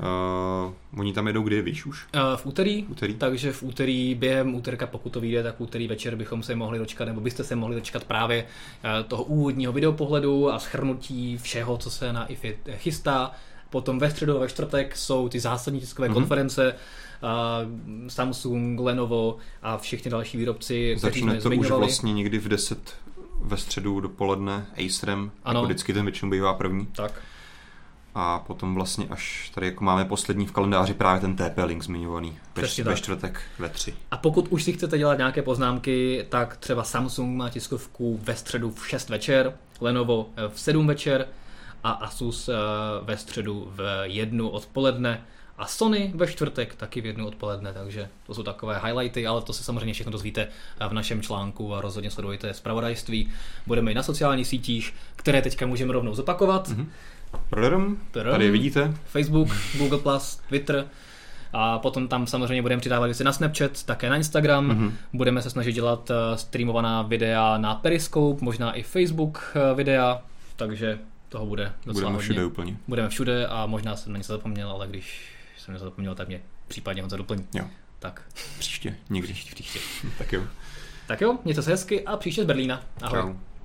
Uh, oni tam jedou kdy, víš už? Uh, v úterý, úterý, takže v úterý během úterka, pokud to vyjde, tak v úterý večer bychom se mohli dočkat, nebo byste se mohli dočkat právě uh, toho úvodního videopohledu a schrnutí všeho, co se na IFI chystá, Potom ve středu a ve čtvrtek jsou ty zásadní tiskové mm-hmm. konference, uh, Samsung, Lenovo a všichni další výrobci, Začne jsme to zmiňovali. už vlastně někdy v 10 ve středu dopoledne Acerem, ano. jako vždycky ten většinou bývá první. Tak. A potom vlastně až tady jako máme poslední v kalendáři právě ten TP-Link zmiňovaný ve, ve čtvrtek ve tři. A pokud už si chcete dělat nějaké poznámky, tak třeba Samsung má tiskovku ve středu v 6 večer, Lenovo v 7 večer, a Asus eh, ve středu v jednu odpoledne a Sony ve čtvrtek taky v jednu odpoledne, takže to jsou takové highlighty, ale to se samozřejmě všechno dozvíte eh, v našem článku a rozhodně sledujte zpravodajství. Budeme i na sociálních sítích, které teďka můžeme rovnou zopakovat. Mm-hmm. Tady vidíte. Facebook, Google+, Twitter, a potom tam samozřejmě budeme přidávat věci na Snapchat, také na Instagram. Mm-hmm. Budeme se snažit dělat eh, streamovaná videa na Periscope, možná i Facebook videa, takže toho bude docela Budeme hodně. všude úplně. Budeme všude a možná jsem na něco zapomněl, ale když jsem něco zapomněl, tak mě případně Honza doplní. Jo. Tak. Příště, někdy. Příště, příště. tak jo. Tak jo, mějte se hezky a příště z Berlína. Ahoj. Čau.